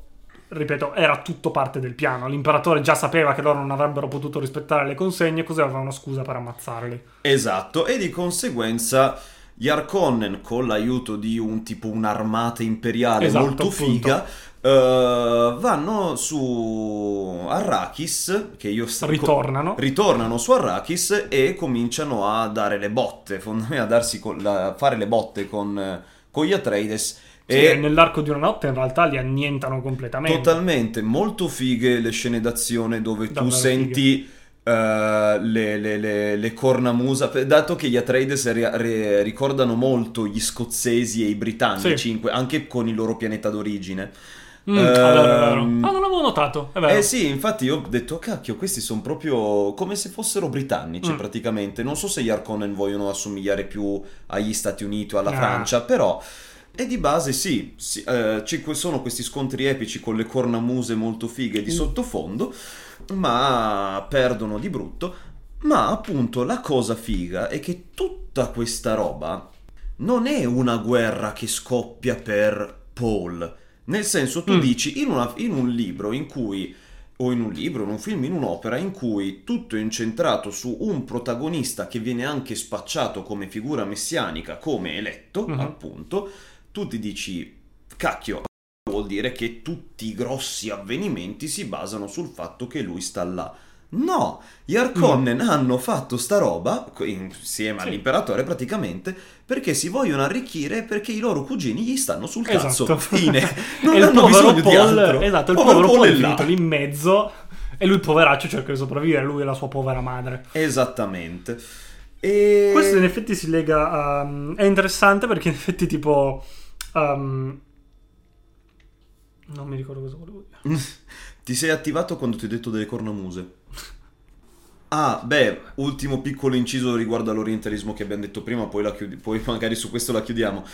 ripeto, era tutto parte del piano. L'imperatore già sapeva che loro non avrebbero potuto rispettare le consegne, così aveva una scusa per ammazzarli. Esatto, e di conseguenza gli Arconnen, con l'aiuto di un tipo un'armata imperiale esatto, molto appunto. figa, uh, vanno su Arrakis, che io sto... Ritornano. ritornano su Arrakis e cominciano a dare le botte, a, darsi con, a fare le botte con, con gli Atreides e nell'arco di una notte in realtà li annientano completamente. Totalmente, molto fighe le scene d'azione dove Davvero tu senti uh, le, le, le, le, cornamusa, dato che gli Atreides ri- ri- ricordano molto gli scozzesi e i britannici, sì. anche con il loro pianeta d'origine. Mm, uh, ah, non l'avevo notato. Eh sì, infatti io ho detto, cacchio, questi sono proprio come se fossero britannici mm. praticamente. Non so se gli Arconen vogliono assomigliare più agli Stati Uniti o alla ah. Francia, però e di base sì, sì eh, ci sono questi scontri epici con le cornamuse molto fighe di mm. sottofondo, ma perdono di brutto. Ma appunto la cosa figa è che tutta questa roba non è una guerra che scoppia per Paul. Nel senso, tu Mm. dici in, una- in un libro in cui, o in un libro, in un film, in un'opera in cui tutto è incentrato su un protagonista che viene anche spacciato come figura messianica, come eletto, Mhm. appunto, tu ti dici, cacchio, vuol dire che tutti i grossi avvenimenti si basano sul fatto che lui sta là. No, gli Harkonnen hanno fatto sta roba insieme Sì. all'imperatore praticamente perché si vogliono arricchire perché i loro cugini gli stanno sul cazzo. Esatto. *laughs* Fine. *laughs* Non e hanno bisogno di Paul, altro. esatto, il Povero povero Paul è là. finito lì in mezzo e lui poveraccio cerca di sopravvivere, lui e la sua povera madre. Esattamente. E... Questo in effetti si lega a... è interessante perché in effetti tipo... um, non mi ricordo cosa volevo dire. *laughs* Ti sei attivato quando ti ho detto delle cornamuse. Ah, beh, ultimo piccolo inciso riguardo all'orientalismo che abbiamo detto prima, poi, la chiudi- poi magari su questo la chiudiamo.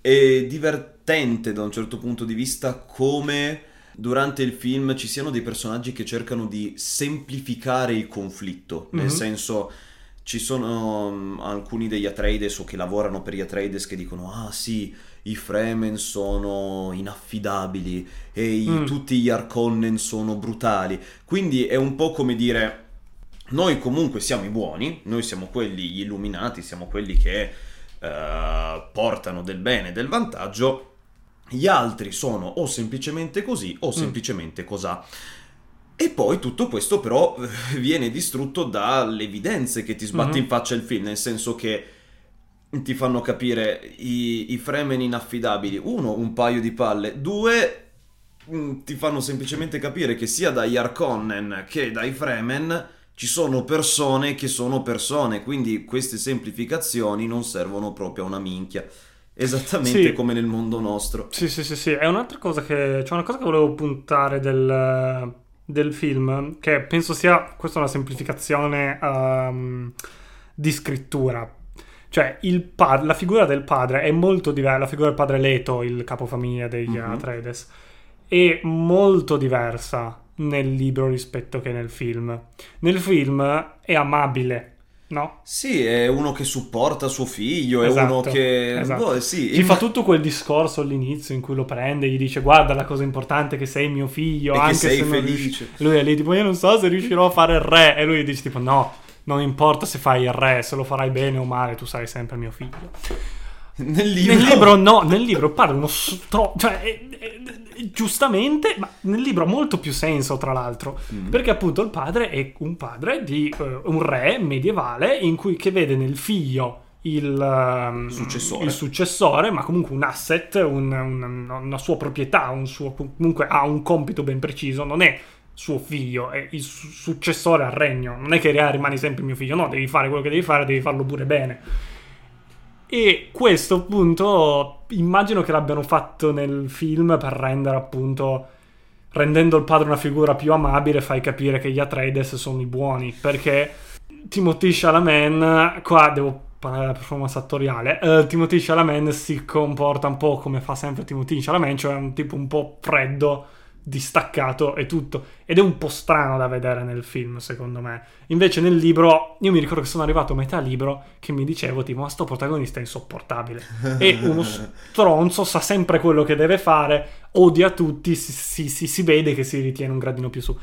È divertente da un certo punto di vista come durante il film ci siano dei personaggi che cercano di semplificare il conflitto, nel Mhm. senso ci sono mm, alcuni degli Atreides o che lavorano per gli Atreides che dicono ah sì, i Fremen sono inaffidabili e i- Mm. tutti gli Harkonnen sono brutali. Quindi è un po' come dire noi comunque siamo i buoni, noi siamo quelli gli illuminati, siamo quelli che eh, portano del bene e del vantaggio. Gli altri sono o semplicemente così o semplicemente cos'ha. E poi tutto questo però *laughs* viene distrutto dalle evidenze che ti sbatti Mhm. in faccia il film, nel senso che ti fanno capire i, i Fremen inaffidabili, uno, un paio di palle, due, mm, ti fanno semplicemente capire che sia dagli Harkonnen che dai Fremen ci sono persone che sono persone, quindi queste semplificazioni non servono proprio a una minchia. Esattamente Sì. come nel mondo nostro. Sì, sì, sì, sì. È un'altra cosa che... C'è una cosa che volevo puntare del, del film, che penso sia... Questa è una semplificazione ehm, di scrittura. Cioè, il pa- la figura del padre è molto diversa. La figura del padre Leto, il capofamiglia degli Mhm. Atreides, è molto diversa nel libro rispetto che nel film. Nel film è amabile, no? Sì, è uno che supporta suo figlio, è Esatto, uno che... esatto. boh, sì, Gli imma- fa tutto quel discorso all'inizio in cui lo prende, gli dice guarda la cosa importante è che sei mio figlio, E che anche sei se felice." riesci. Lui è lì tipo io non so se riuscirò a fare il re e lui dice tipo no, non importa se fai il re, se lo farai bene o male, tu sarai sempre mio figlio. Nel libro... Nel libro no, nel libro parla uno stro... cioè eh, eh, giustamente, ma nel libro ha molto più senso tra l'altro, Mm. perché appunto il padre è un padre di eh, un re medievale in cui che vede nel figlio il, ehm, Successore. il successore, ma comunque un asset, un- un- una sua proprietà, un suo, comunque ha un compito ben preciso, non è suo figlio, è il su- successore al regno, non è che ah, rimani sempre mio figlio, no, devi fare quello che devi fare, devi farlo pure bene. E questo appunto immagino che l'abbiano fatto nel film per rendere appunto rendendo il padre una figura più amabile fai capire che gli Atreides sono i buoni. Perché Timothy Chalamet qua devo parlare della performance attoriale eh, Timothy Chalamet si comporta un po' come fa sempre Timothy Chalamet cioè un tipo un po' freddo distaccato e tutto. Ed è un po' strano da vedere nel film secondo me. Invece nel libro io mi ricordo che sono arrivato a metà libro che mi dicevo tipo ma sto protagonista è insopportabile è uno stronzo sa sempre quello che deve fare odia tutti si, si- si- si vede che si ritiene un gradino più su.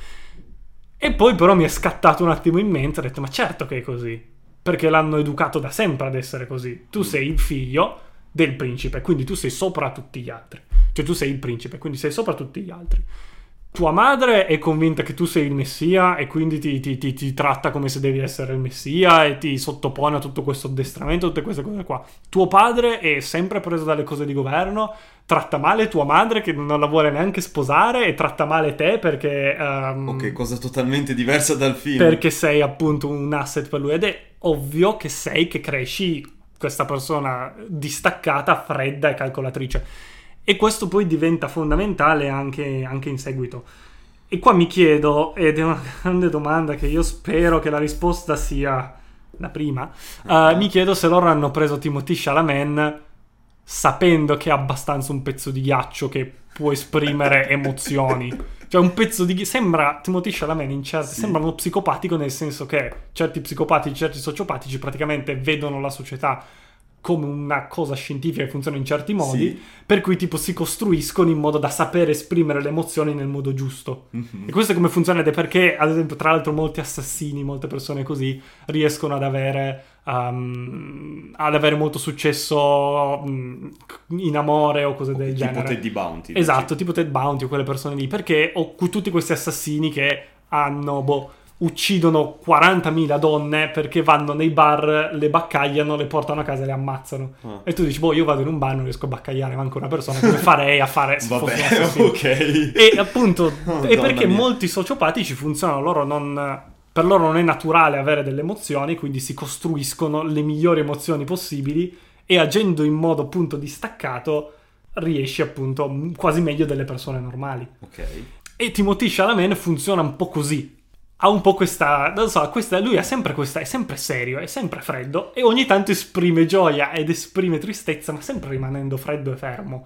E poi però mi è scattato un attimo in mente ho detto ma certo che è così perché l'hanno educato da sempre ad essere così. Tu sei il figlio del principe quindi tu sei sopra tutti gli altri cioè tu sei il principe quindi sei sopra tutti gli altri tua madre è convinta che tu sei il messia e quindi ti, ti- ti- ti tratta come se devi essere il messia e ti sottopone a tutto questo addestramento, tutte queste cose qua. Tuo padre è sempre preso dalle cose di governo, tratta male tua madre che non la vuole neanche sposare e tratta male te perché... ehm, Ok, cosa totalmente diversa dal film. perché sei appunto un asset per lui ed è ovvio che sei che cresci questa persona distaccata, fredda e calcolatrice. E questo poi diventa fondamentale anche, anche in seguito. E qua mi chiedo, ed è una grande domanda che io spero che la risposta sia la prima, eh, mi chiedo se loro hanno preso Timothy Chalamet sapendo che è abbastanza un pezzo di ghiaccio che può esprimere *laughs* emozioni. Cioè un pezzo di... Sembra, Timothy Chalamet in certi... Sì. Sembra uno psicopatico nel senso che certi psicopatici, certi sociopatici praticamente vedono la società come una cosa scientifica che funziona in certi modi, Sì. per cui tipo si costruiscono in modo da sapere esprimere le emozioni nel modo giusto. Mhm. E questo è come funziona ed è perché, ad esempio, tra l'altro molti assassini, molte persone così, riescono ad avere, um, ad avere molto successo um, in amore o cose del tipo genere. Teddy Bounty. Esatto, tipo Ted Bounty o quelle persone lì, perché ho tutti questi assassini che hanno, boh, uccidono 40.000 donne perché vanno nei bar, le baccagliano, le portano a casa e le ammazzano. Ah. E tu dici, boh, io vado in un bar, non riesco a baccagliare manco una persona, come farei a fare Vabbè, *laughs* ok. E appunto, Madonna è perché mia. molti sociopatici funzionano, loro non, per loro non è naturale avere delle emozioni, quindi si costruiscono le migliori emozioni possibili e agendo in modo appunto distaccato riesci appunto quasi meglio delle persone normali. Ok. E Timothy Chalamet funziona un po' così. Ha un po' questa, non so, questa, lui ha sempre questa, è sempre serio, è sempre freddo e ogni tanto esprime gioia ed esprime tristezza, ma sempre rimanendo freddo e fermo.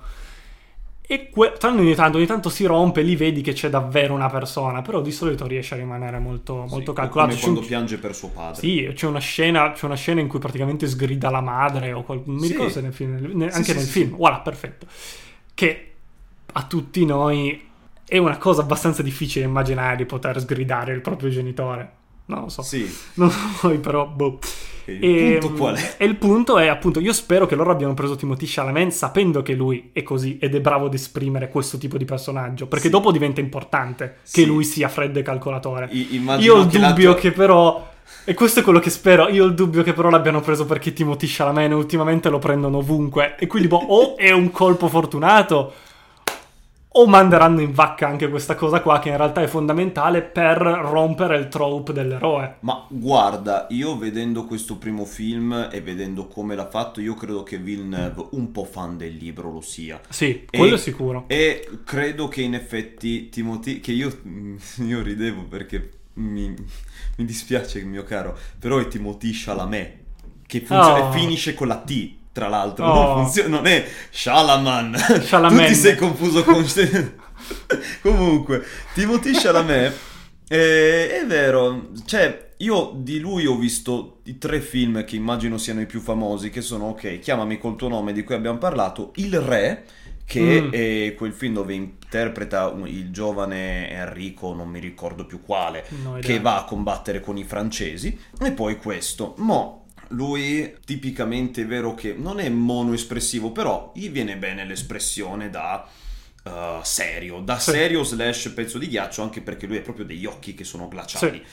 E que- tranne ogni tanto, ogni tanto si rompe, lì vedi che c'è davvero una persona, però di solito riesce a rimanere molto, molto Sì, calcolato. Come C'è quando un- piange per suo padre. sì, c'è una, scena, c'è una scena in cui praticamente sgrida la madre o qual- mi Sì. ricordo se nel film, ne- Sì, anche nel film, voilà, perfetto. Che a tutti noi è una cosa abbastanza difficile immaginare di poter sgridare il proprio genitore. Non lo so. Sì. Non so voi, però, boh. Il E, punto qual è? e il punto è appunto, io spero che loro abbiano preso Timothy Chalamet sapendo che lui è così ed è bravo ad esprimere questo tipo di personaggio, perché Sì. dopo diventa importante che Sì. lui sia freddo e calcolatore. I- Io ho il che dubbio l'altro- che però. E questo è quello che spero. Io ho il dubbio che però l'abbiano preso perché Timothy Chalamet ultimamente lo prendono ovunque. E quindi, boh, *laughs* o è un colpo fortunato. O manderanno in vacca anche questa cosa qua, che in realtà è fondamentale per rompere il trope dell'eroe. Ma guarda, io vedendo questo primo film e vedendo come l'ha fatto, io credo che Villeneuve, un po' fan del libro, lo sia. Sì, E- quello è sicuro. E credo che in effetti Timothy, che io, *laughs* io ridevo perché mi, mi dispiace mio caro, però è Timothy Chalamet, che funziona, Oh. finisce con la T. Tra l'altro, Oh. non, funziona, non è Shalaman. *laughs* Chalamet. tu ti sei confuso con. *laughs* Comunque, Timothy Chalamet eh, è vero, cioè io di lui ho visto i tre film che immagino siano i più famosi, che sono ok, chiamami col tuo nome di cui abbiamo parlato, Il Re, che Mm. è quel film dove interpreta un- il giovane Enrico, non mi ricordo più quale, No che va a combattere con i francesi, e poi questo. Mo' lui tipicamente è vero che non è monoespressivo, però gli viene bene l'espressione da uh, serio, da Sì. serio slash pezzo di ghiaccio, anche perché lui ha proprio degli occhi che sono glaciali.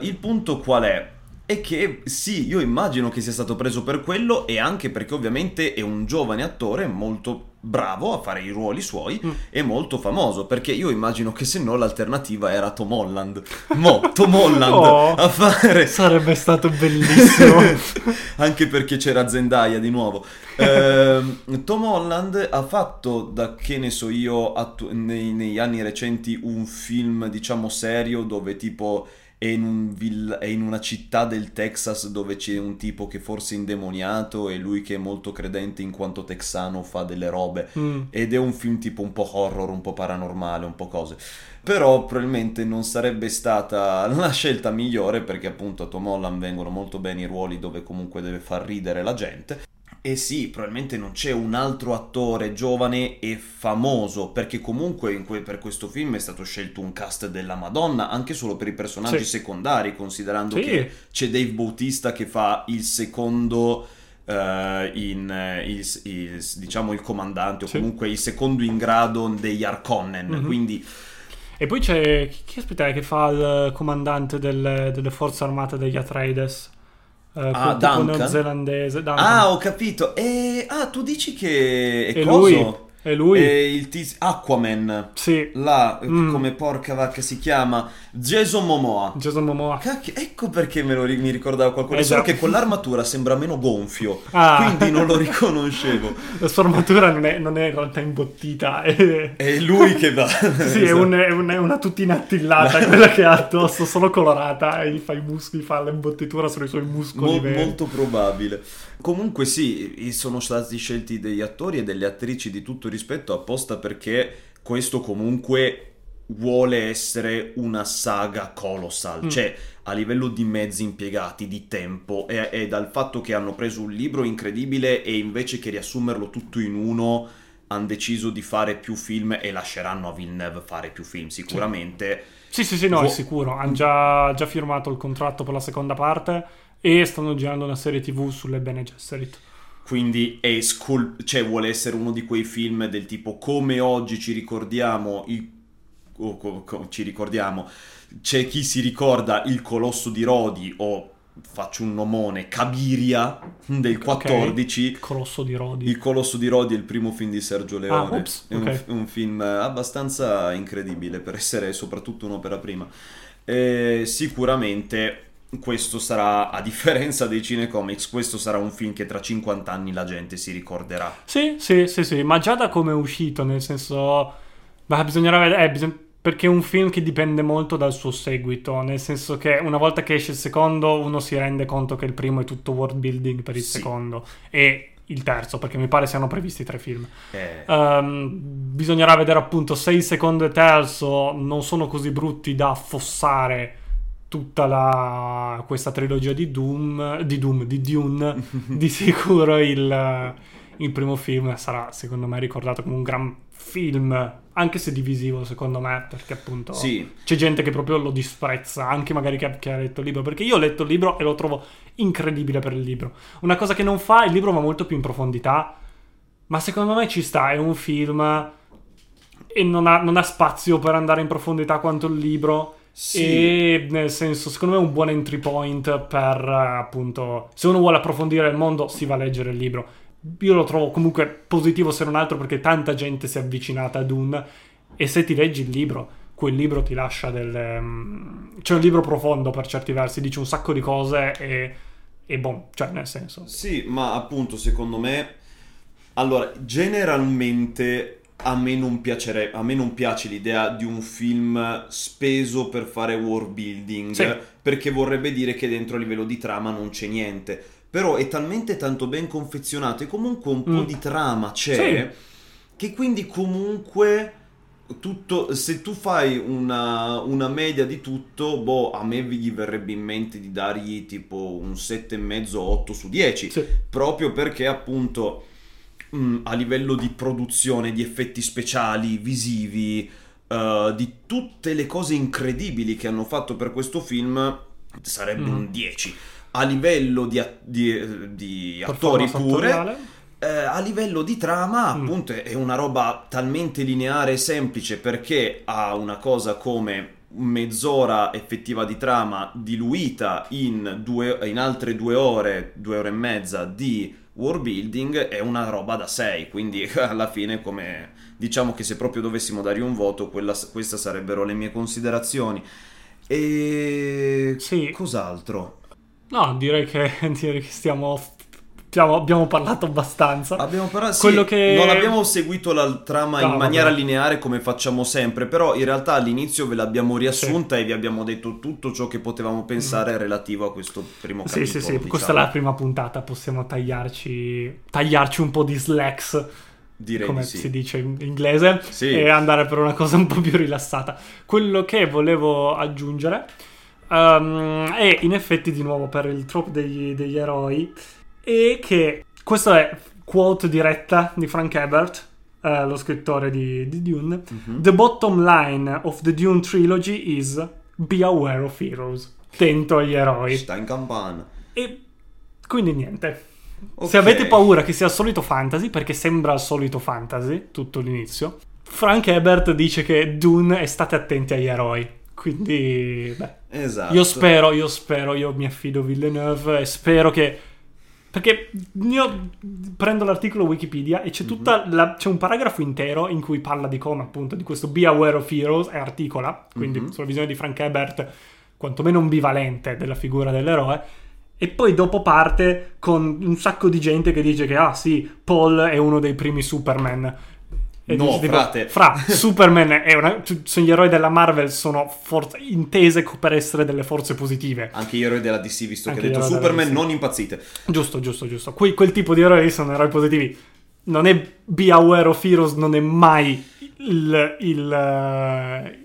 Il punto qual è? È che sì, io immagino che sia stato preso per quello e anche perché ovviamente è un giovane attore molto bravo a fare i ruoli suoi Mm. e molto famoso, perché io immagino che se no l'alternativa era Tom Holland. Mo, Tom Holland *laughs* Oh. a fare Sarebbe stato bellissimo. *laughs* anche perché c'era Zendaya di nuovo. Ehm, Tom Holland ha fatto, da che ne so io, attu- nei- negli anni recenti un film, diciamo, serio dove tipo è in, un vill- è in una città del Texas dove c'è un tipo che forse è indemoniato e lui che è molto credente in quanto texano fa delle robe. Mm. Ed è un film tipo un po' horror, un po' paranormale, un po' cose. Però probabilmente non sarebbe stata *laughs* la scelta migliore perché appunto a Tom Holland vengono molto bene i ruoli dove comunque deve far ridere la gente. E sì, probabilmente non c'è un altro attore giovane e famoso, perché comunque in que- per questo film è stato scelto un cast della Madonna, anche solo per i personaggi Sì. secondari, considerando Sì. che c'è Dave Bautista che fa il secondo eh, in eh, il, il- diciamo il comandante o Sì. comunque il secondo in grado degli Arconnen Mhm. quindi E poi c'è chi, chi aspetta che fa il comandante del- delle forze armate degli Atreides? Eh, quel tipo Duncan? neozelandese. Duncan. ah ho capito e ah tu dici che è E coso lui? E lui? E il tiz- Aquaman. Sì. Là, Mm. come porca vacca si chiama? Jason Momoa. Jason Momoa. Cacchio, ecco perché me lo ri- mi ricordava qualcuno. Eh Solo che con l'armatura sembra meno gonfio. Ah. Quindi non lo riconoscevo. *laughs* La sua armatura non è, non è in realtà imbottita. È... È lui che va. *laughs* Sì, è, un- è un- è una tutina attillata *laughs* quella che ha addosso, solo colorata e gli fa i muscoli, fa l'imbottitura sui suoi muscoli. Mo- molto probabile. Comunque sì, sono stati scelti degli attori e delle attrici di tutto rispetto apposta perché questo comunque vuole essere una saga colossal, Mm. cioè a livello di mezzi impiegati, di tempo e, e dal fatto che hanno preso un libro incredibile e invece che riassumerlo tutto in uno hanno deciso di fare più film e lasceranno a Villeneuve fare più film sicuramente. Sì, sì, sì, no, Vo- è sicuro. Hanno già, già firmato il contratto per la seconda parte e stanno girando una serie TV sulle Bene Gesserit. Quindi è scol- cioè, vuole essere uno di quei film del tipo come oggi ci ricordiamo il o co- co- ci ricordiamo. C'è chi si ricorda il colosso di Rodi o faccio un nomone Cabiria del 14 Il colosso di Rodi. il colosso di Rodi è il primo film di Sergio Leone. Ah, ops, è un, un film abbastanza incredibile per essere soprattutto un'opera prima. Eh, sicuramente questo sarà, a differenza dei cinecomics, questo sarà un film che tra 50 anni la gente si ricorderà. Sì, sì, sì, sì, ma già da come è uscito, nel senso... Ma bisognerà vedere... eh, bisog- Perché è un film che dipende molto dal suo seguito, nel senso che una volta che esce il secondo uno si rende conto che il primo è tutto world building per il Sì. secondo e il terzo, perché mi pare siano previsti tre film. Eh, Ehm, bisognerà vedere appunto se il secondo e terzo non sono così brutti da affossare tutta la, questa trilogia di Doom, di Doom, di Dune. *laughs* di sicuro il, il primo film sarà secondo me ricordato come un gran film, anche se divisivo secondo me, perché appunto sì, c'è gente che proprio lo disprezza, anche magari che, che ha letto il libro, perché io ho letto il libro e lo trovo incredibile per il libro. Una cosa che non fa, il libro va molto più in profondità, ma secondo me ci sta, è un film e non ha, non ha spazio per andare in profondità quanto il libro. Sì. E nel senso, secondo me è un buon entry point per appunto, se uno vuole approfondire il mondo, si va a leggere il libro. Io lo trovo comunque positivo se non altro perché tanta gente si è avvicinata a Dune e se ti leggi il libro, quel libro ti lascia del... ehm, c'è un libro profondo per certi versi, dice un sacco di cose e... e boh, cioè nel senso... Sì, ma appunto secondo me allora, generalmente a me non piacerebbe, a me non piace l'idea di un film speso per fare world building, Sì. perché vorrebbe dire che dentro a livello di trama non c'è niente. Però è talmente tanto ben confezionato e comunque un po' Mm. di trama c'è che quindi comunque tutto, se tu fai una, una media di tutto, boh, a me gli verrebbe in mente di dargli tipo un 7,5-8 su 10 Sì. proprio perché appunto mh, a livello di produzione, di effetti speciali, visivi, eh, di tutte le cose incredibili che hanno fatto per questo film, sarebbe Mhm. un 10. A livello di, a- di- eh, di attori pure, attoriale. eh, a livello di trama, Mm. appunto, è una roba talmente lineare e semplice perché ha una cosa come mezz'ora effettiva di trama diluita in, due, in altre due ore, due ore e mezza di world building, è una roba da 6. Quindi *laughs* alla fine, come diciamo che se proprio dovessimo dare un voto, quella- queste sarebbero le mie considerazioni. E Sì. cos'altro? No, direi che, *laughs* direi che stiamo, stiamo- Abbiamo parlato abbastanza. Abbiamo parlato, sì, che- non abbiamo seguito la trama No, in maniera vabbè. lineare come facciamo sempre, però in realtà all'inizio ve l'abbiamo riassunta e vi abbiamo detto tutto ciò che potevamo pensare relativo a questo primo Mm. Sì, capitolo. sì, sì, diciamo. questa è la prima puntata, possiamo tagliarci, tagliarci un po' di slacks, Direi come sì. si dice in inglese, Sì. e andare per una cosa un po' più rilassata. Quello che volevo aggiungere ehm, è in effetti di nuovo per il trope degli, degli eroi, è che questo è quote diretta di Frank Herbert, eh, lo scrittore di, di Dune. Mhm. The bottom line of the Dune trilogy is be aware of heroes. Attento agli eroi. Sta in campana. E quindi niente. Ok. Se avete paura che sia il solito fantasy, perché sembra il solito fantasy tutto l'inizio, Frank Ebert dice che Dune è state attenti agli eroi. Quindi, beh, Esatto. io spero, io spero, io mi affido a Villeneuve e spero che Perché io prendo l'articolo Wikipedia e c'è, tutta Mhm. la- c'è un paragrafo intero in cui parla di come appunto di questo Be Aware of Heroes e articola, quindi Mhm. sulla visione di Frank Herbert, quantomeno ambivalente della figura dell'eroe. E poi dopo parte con un sacco di gente che dice che ah sì, Paul è uno dei primi Superman. E No, dici tipo, frate. Fra, Superman è una... Sono gli eroi della Marvel, sono forze intese per essere delle forze positive. Anche gli eroi della DC, visto Anche che ha detto Superman, non impazzite. Giusto, giusto, giusto. Que- quel tipo di eroi sono eroi positivi. Non è Be Aware of Heroes, non è mai il. il, eh,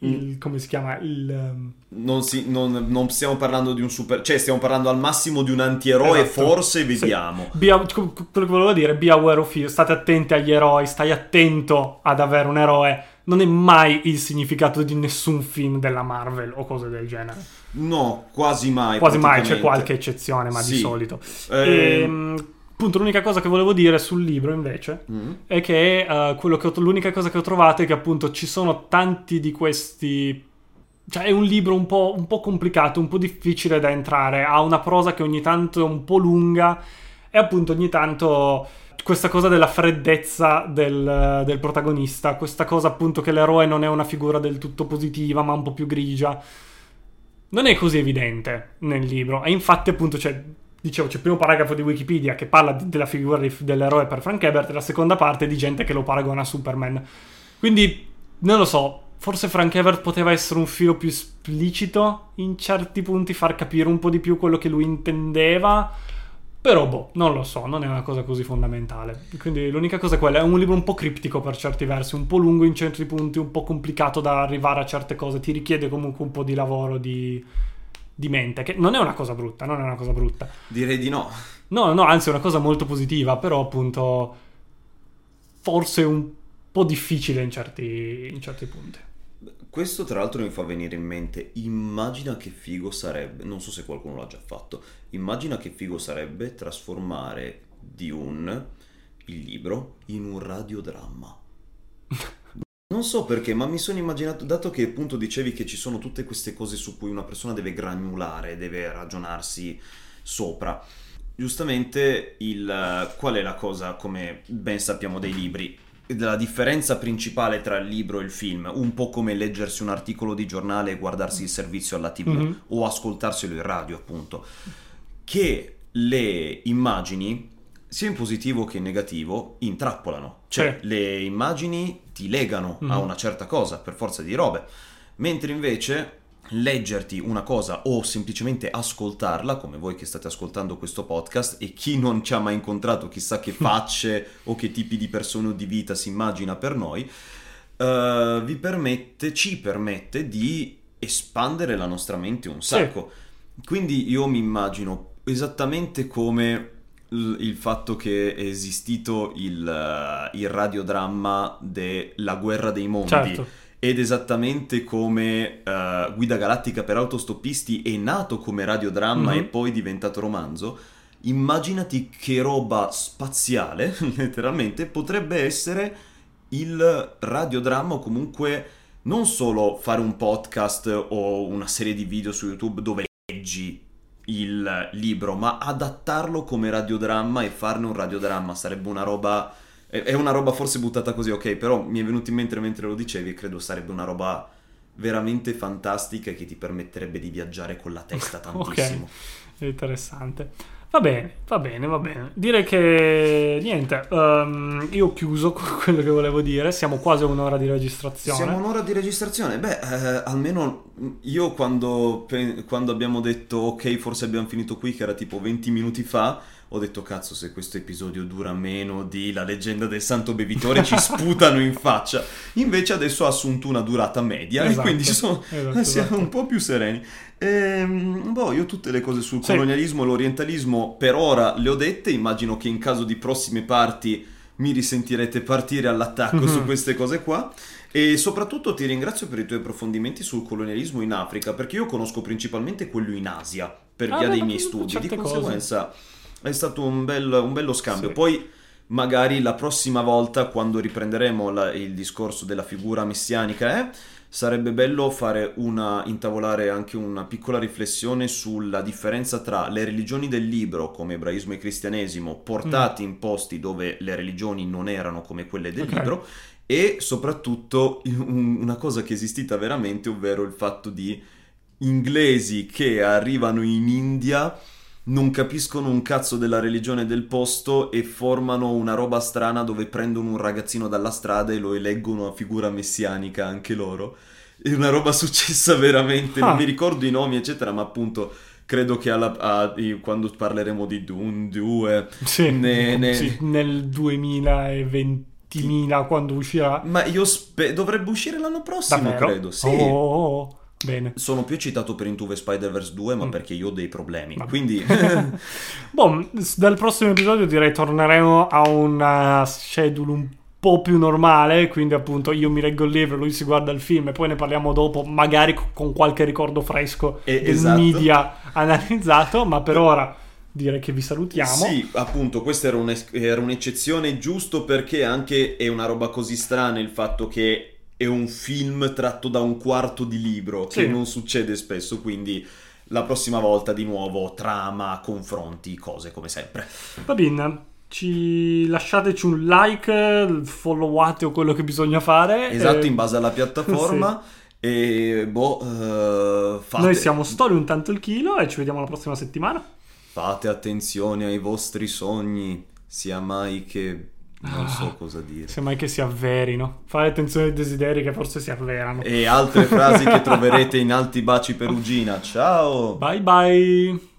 il- come si chiama? Il. Non, si- non- non stiamo parlando di un super... Cioè, stiamo parlando al massimo di un antieroe, Esatto. forse, Sì. vediamo. Be Aw- quello che volevo dire, Be Aware of Heroes. State attenti agli eroi, stai attento ad avere un eroe. Non è mai il significato di nessun film della Marvel o cose del genere. No, quasi mai. Quasi mai c'è qualche eccezione, ma di Sì. solito. Ehm, Ehm, appunto, l'unica cosa che volevo dire sul libro invece mm, è che eh, quello che ho- l'unica cosa che ho trovato è che appunto ci sono tanti di questi. Cioè, è un libro un po', un po' complicato, un po' difficile da entrare. Ha una prosa che ogni tanto è un po' lunga. E appunto ogni tanto questa cosa della freddezza del, del protagonista. Questa cosa appunto che l'eroe non è una figura del tutto positiva, ma un po' più grigia. Non è così evidente nel libro. E infatti, appunto, c'è. Dicevo, c'è il primo paragrafo di Wikipedia che parla della figura dell'eroe per Frank Herbert e la seconda parte di gente che lo paragona a Superman. Quindi, non lo so, forse Frank Herbert poteva essere un filo più esplicito in certi punti, far capire un po' di più quello che lui intendeva. Però, boh, non lo so, non è una cosa così fondamentale. Quindi l'unica cosa è quella, è un libro un po' criptico per certi versi, un po' lungo in certi punti, un po' complicato da arrivare a certe cose, ti richiede comunque un po' di lavoro di, di mente, che non è una cosa brutta, non è una cosa brutta. direi di no. No, no, anzi è una cosa molto positiva, però appunto forse un po' difficile in certi, in certi punti. Questo tra l'altro mi fa venire in mente, immagina che figo sarebbe, non so se qualcuno l'ha già fatto, immagina che figo sarebbe trasformare Dune, il libro, in un radiodramma. *laughs* Non so perché, ma mi sono immaginato, dato che appunto dicevi che ci sono tutte queste cose su cui una persona deve granulare, deve ragionarsi sopra. Giustamente, il, qual è la cosa, come ben sappiamo dei libri? La differenza principale tra il libro e il film, un po' come leggersi un articolo di giornale e guardarsi il servizio alla TV Mhm. o ascoltarselo in radio, appunto, che le immagini, sia in positivo che in negativo, intrappolano. Cioè, Sì. le immagini ti legano a Mhm. una certa cosa per forza di robe. Mentre invece leggerti una cosa o semplicemente ascoltarla, come voi che state ascoltando questo podcast, e chi non ci ha mai incontrato, chissà che *laughs* facce o che tipi di persone o di vita si immagina per noi, eh, vi permette, ci permette di espandere la nostra mente un Sì. sacco. Quindi io mi immagino esattamente come il fatto che è esistito il, eh, il radiodramma della guerra dei mondi Certo. Ed esattamente come eh, Guida Galattica per autostoppisti è nato come radiodramma Mhm. e poi diventato romanzo, immaginati che roba spaziale, *laughs* letteralmente, potrebbe essere il radiodramma o comunque non solo fare un podcast o una serie di video su YouTube dove leggi il libro, ma adattarlo come radiodramma e farne un radiodramma sarebbe una roba è una roba forse buttata così, ok, però mi è venuto in mente mentre lo dicevi e credo sarebbe una roba veramente fantastica e che ti permetterebbe di viaggiare con la testa *laughs* tantissimo. È interessante. Va bene, va bene, va bene. Direi che niente, ehm, io ho chiuso con *laughs* quello che volevo dire. Siamo quasi a un'ora di registrazione. Siamo a un'ora di registrazione. Beh, eh, almeno io quando, quando abbiamo detto ok, forse abbiamo finito qui, che era tipo 20 minuti fa, ho detto cazzo, se questo episodio dura meno di La leggenda del santo bevitore ci sputano in faccia. Invece adesso ha assunto una durata media e Esatto, quindi ci sono, esatto, *laughs* siamo esatto. un po' più sereni. Ehm, boh, io tutte le cose sul Sì. colonialismo e l'orientalismo per ora le ho dette, immagino che in caso di prossime parti mi risentirete partire all'attacco su Mhm. queste cose qua. E soprattutto ti ringrazio per i tuoi approfondimenti sul colonialismo in Africa, perché io conosco principalmente quello in Asia, per Ah, via beh, dei miei studi. Di certe cose. È stato un, bel- un bello scambio. Sì. Poi magari la prossima volta, quando riprenderemo la- il discorso della figura messianica, eh, sarebbe bello fare una, intavolare anche una piccola riflessione sulla differenza tra le religioni del libro, come ebraismo e cristianesimo, portati in posti dove le religioni non erano come quelle del Ok. libro, e soprattutto un- una cosa che è esistita veramente, ovvero il fatto di inglesi che arrivano in India non capiscono un cazzo della religione del posto e formano una roba strana dove prendono un ragazzino dalla strada e lo eleggono a figura messianica anche loro. È una roba successa *laughs* veramente, Ah. non mi ricordo i nomi eccetera, ma appunto credo che alla- a- quando parleremo di Dune 2... Sì, Ne- ne- sì, nel 2020.000 quando uscirà. Ma io spe- dovrebbe uscire l'anno prossimo, Davvero? credo, sì. Oh, oh, oh. Bene. Sono più eccitato per Into the Spider-Verse 2, ma Mm. perché io ho dei problemi. Vabbè. Quindi *laughs* *laughs* Boh, dal prossimo episodio direi torneremo a una schedule un po' più normale, quindi appunto io mi leggo il libro, lui si guarda il film e poi ne parliamo dopo, magari co- con qualche ricordo fresco Eh, del esatto. media analizzato, ma per ora direi che vi salutiamo. Sì, appunto, questa era, un'es- era un'eccezione giusto perché anche è una roba così strana il fatto che è un film tratto da un quarto di libro, che Sì. non succede spesso, quindi la prossima volta di nuovo trama, confronti, cose come sempre. Va bene. Ci lasciateci un like, followate o quello che bisogna fare. Esatto, Eh, in base alla piattaforma. *laughs* E boh, eh, fate, Noi siamo Story un tanto il chilo e ci vediamo la prossima settimana. fate attenzione ai vostri sogni, sia mai che non so cosa dire. Semmai che si avverino. Fare attenzione ai desideri che forse si avverano. E altre frasi che *laughs* troverete in Alti Baci Perugina. Ciao! Bye bye.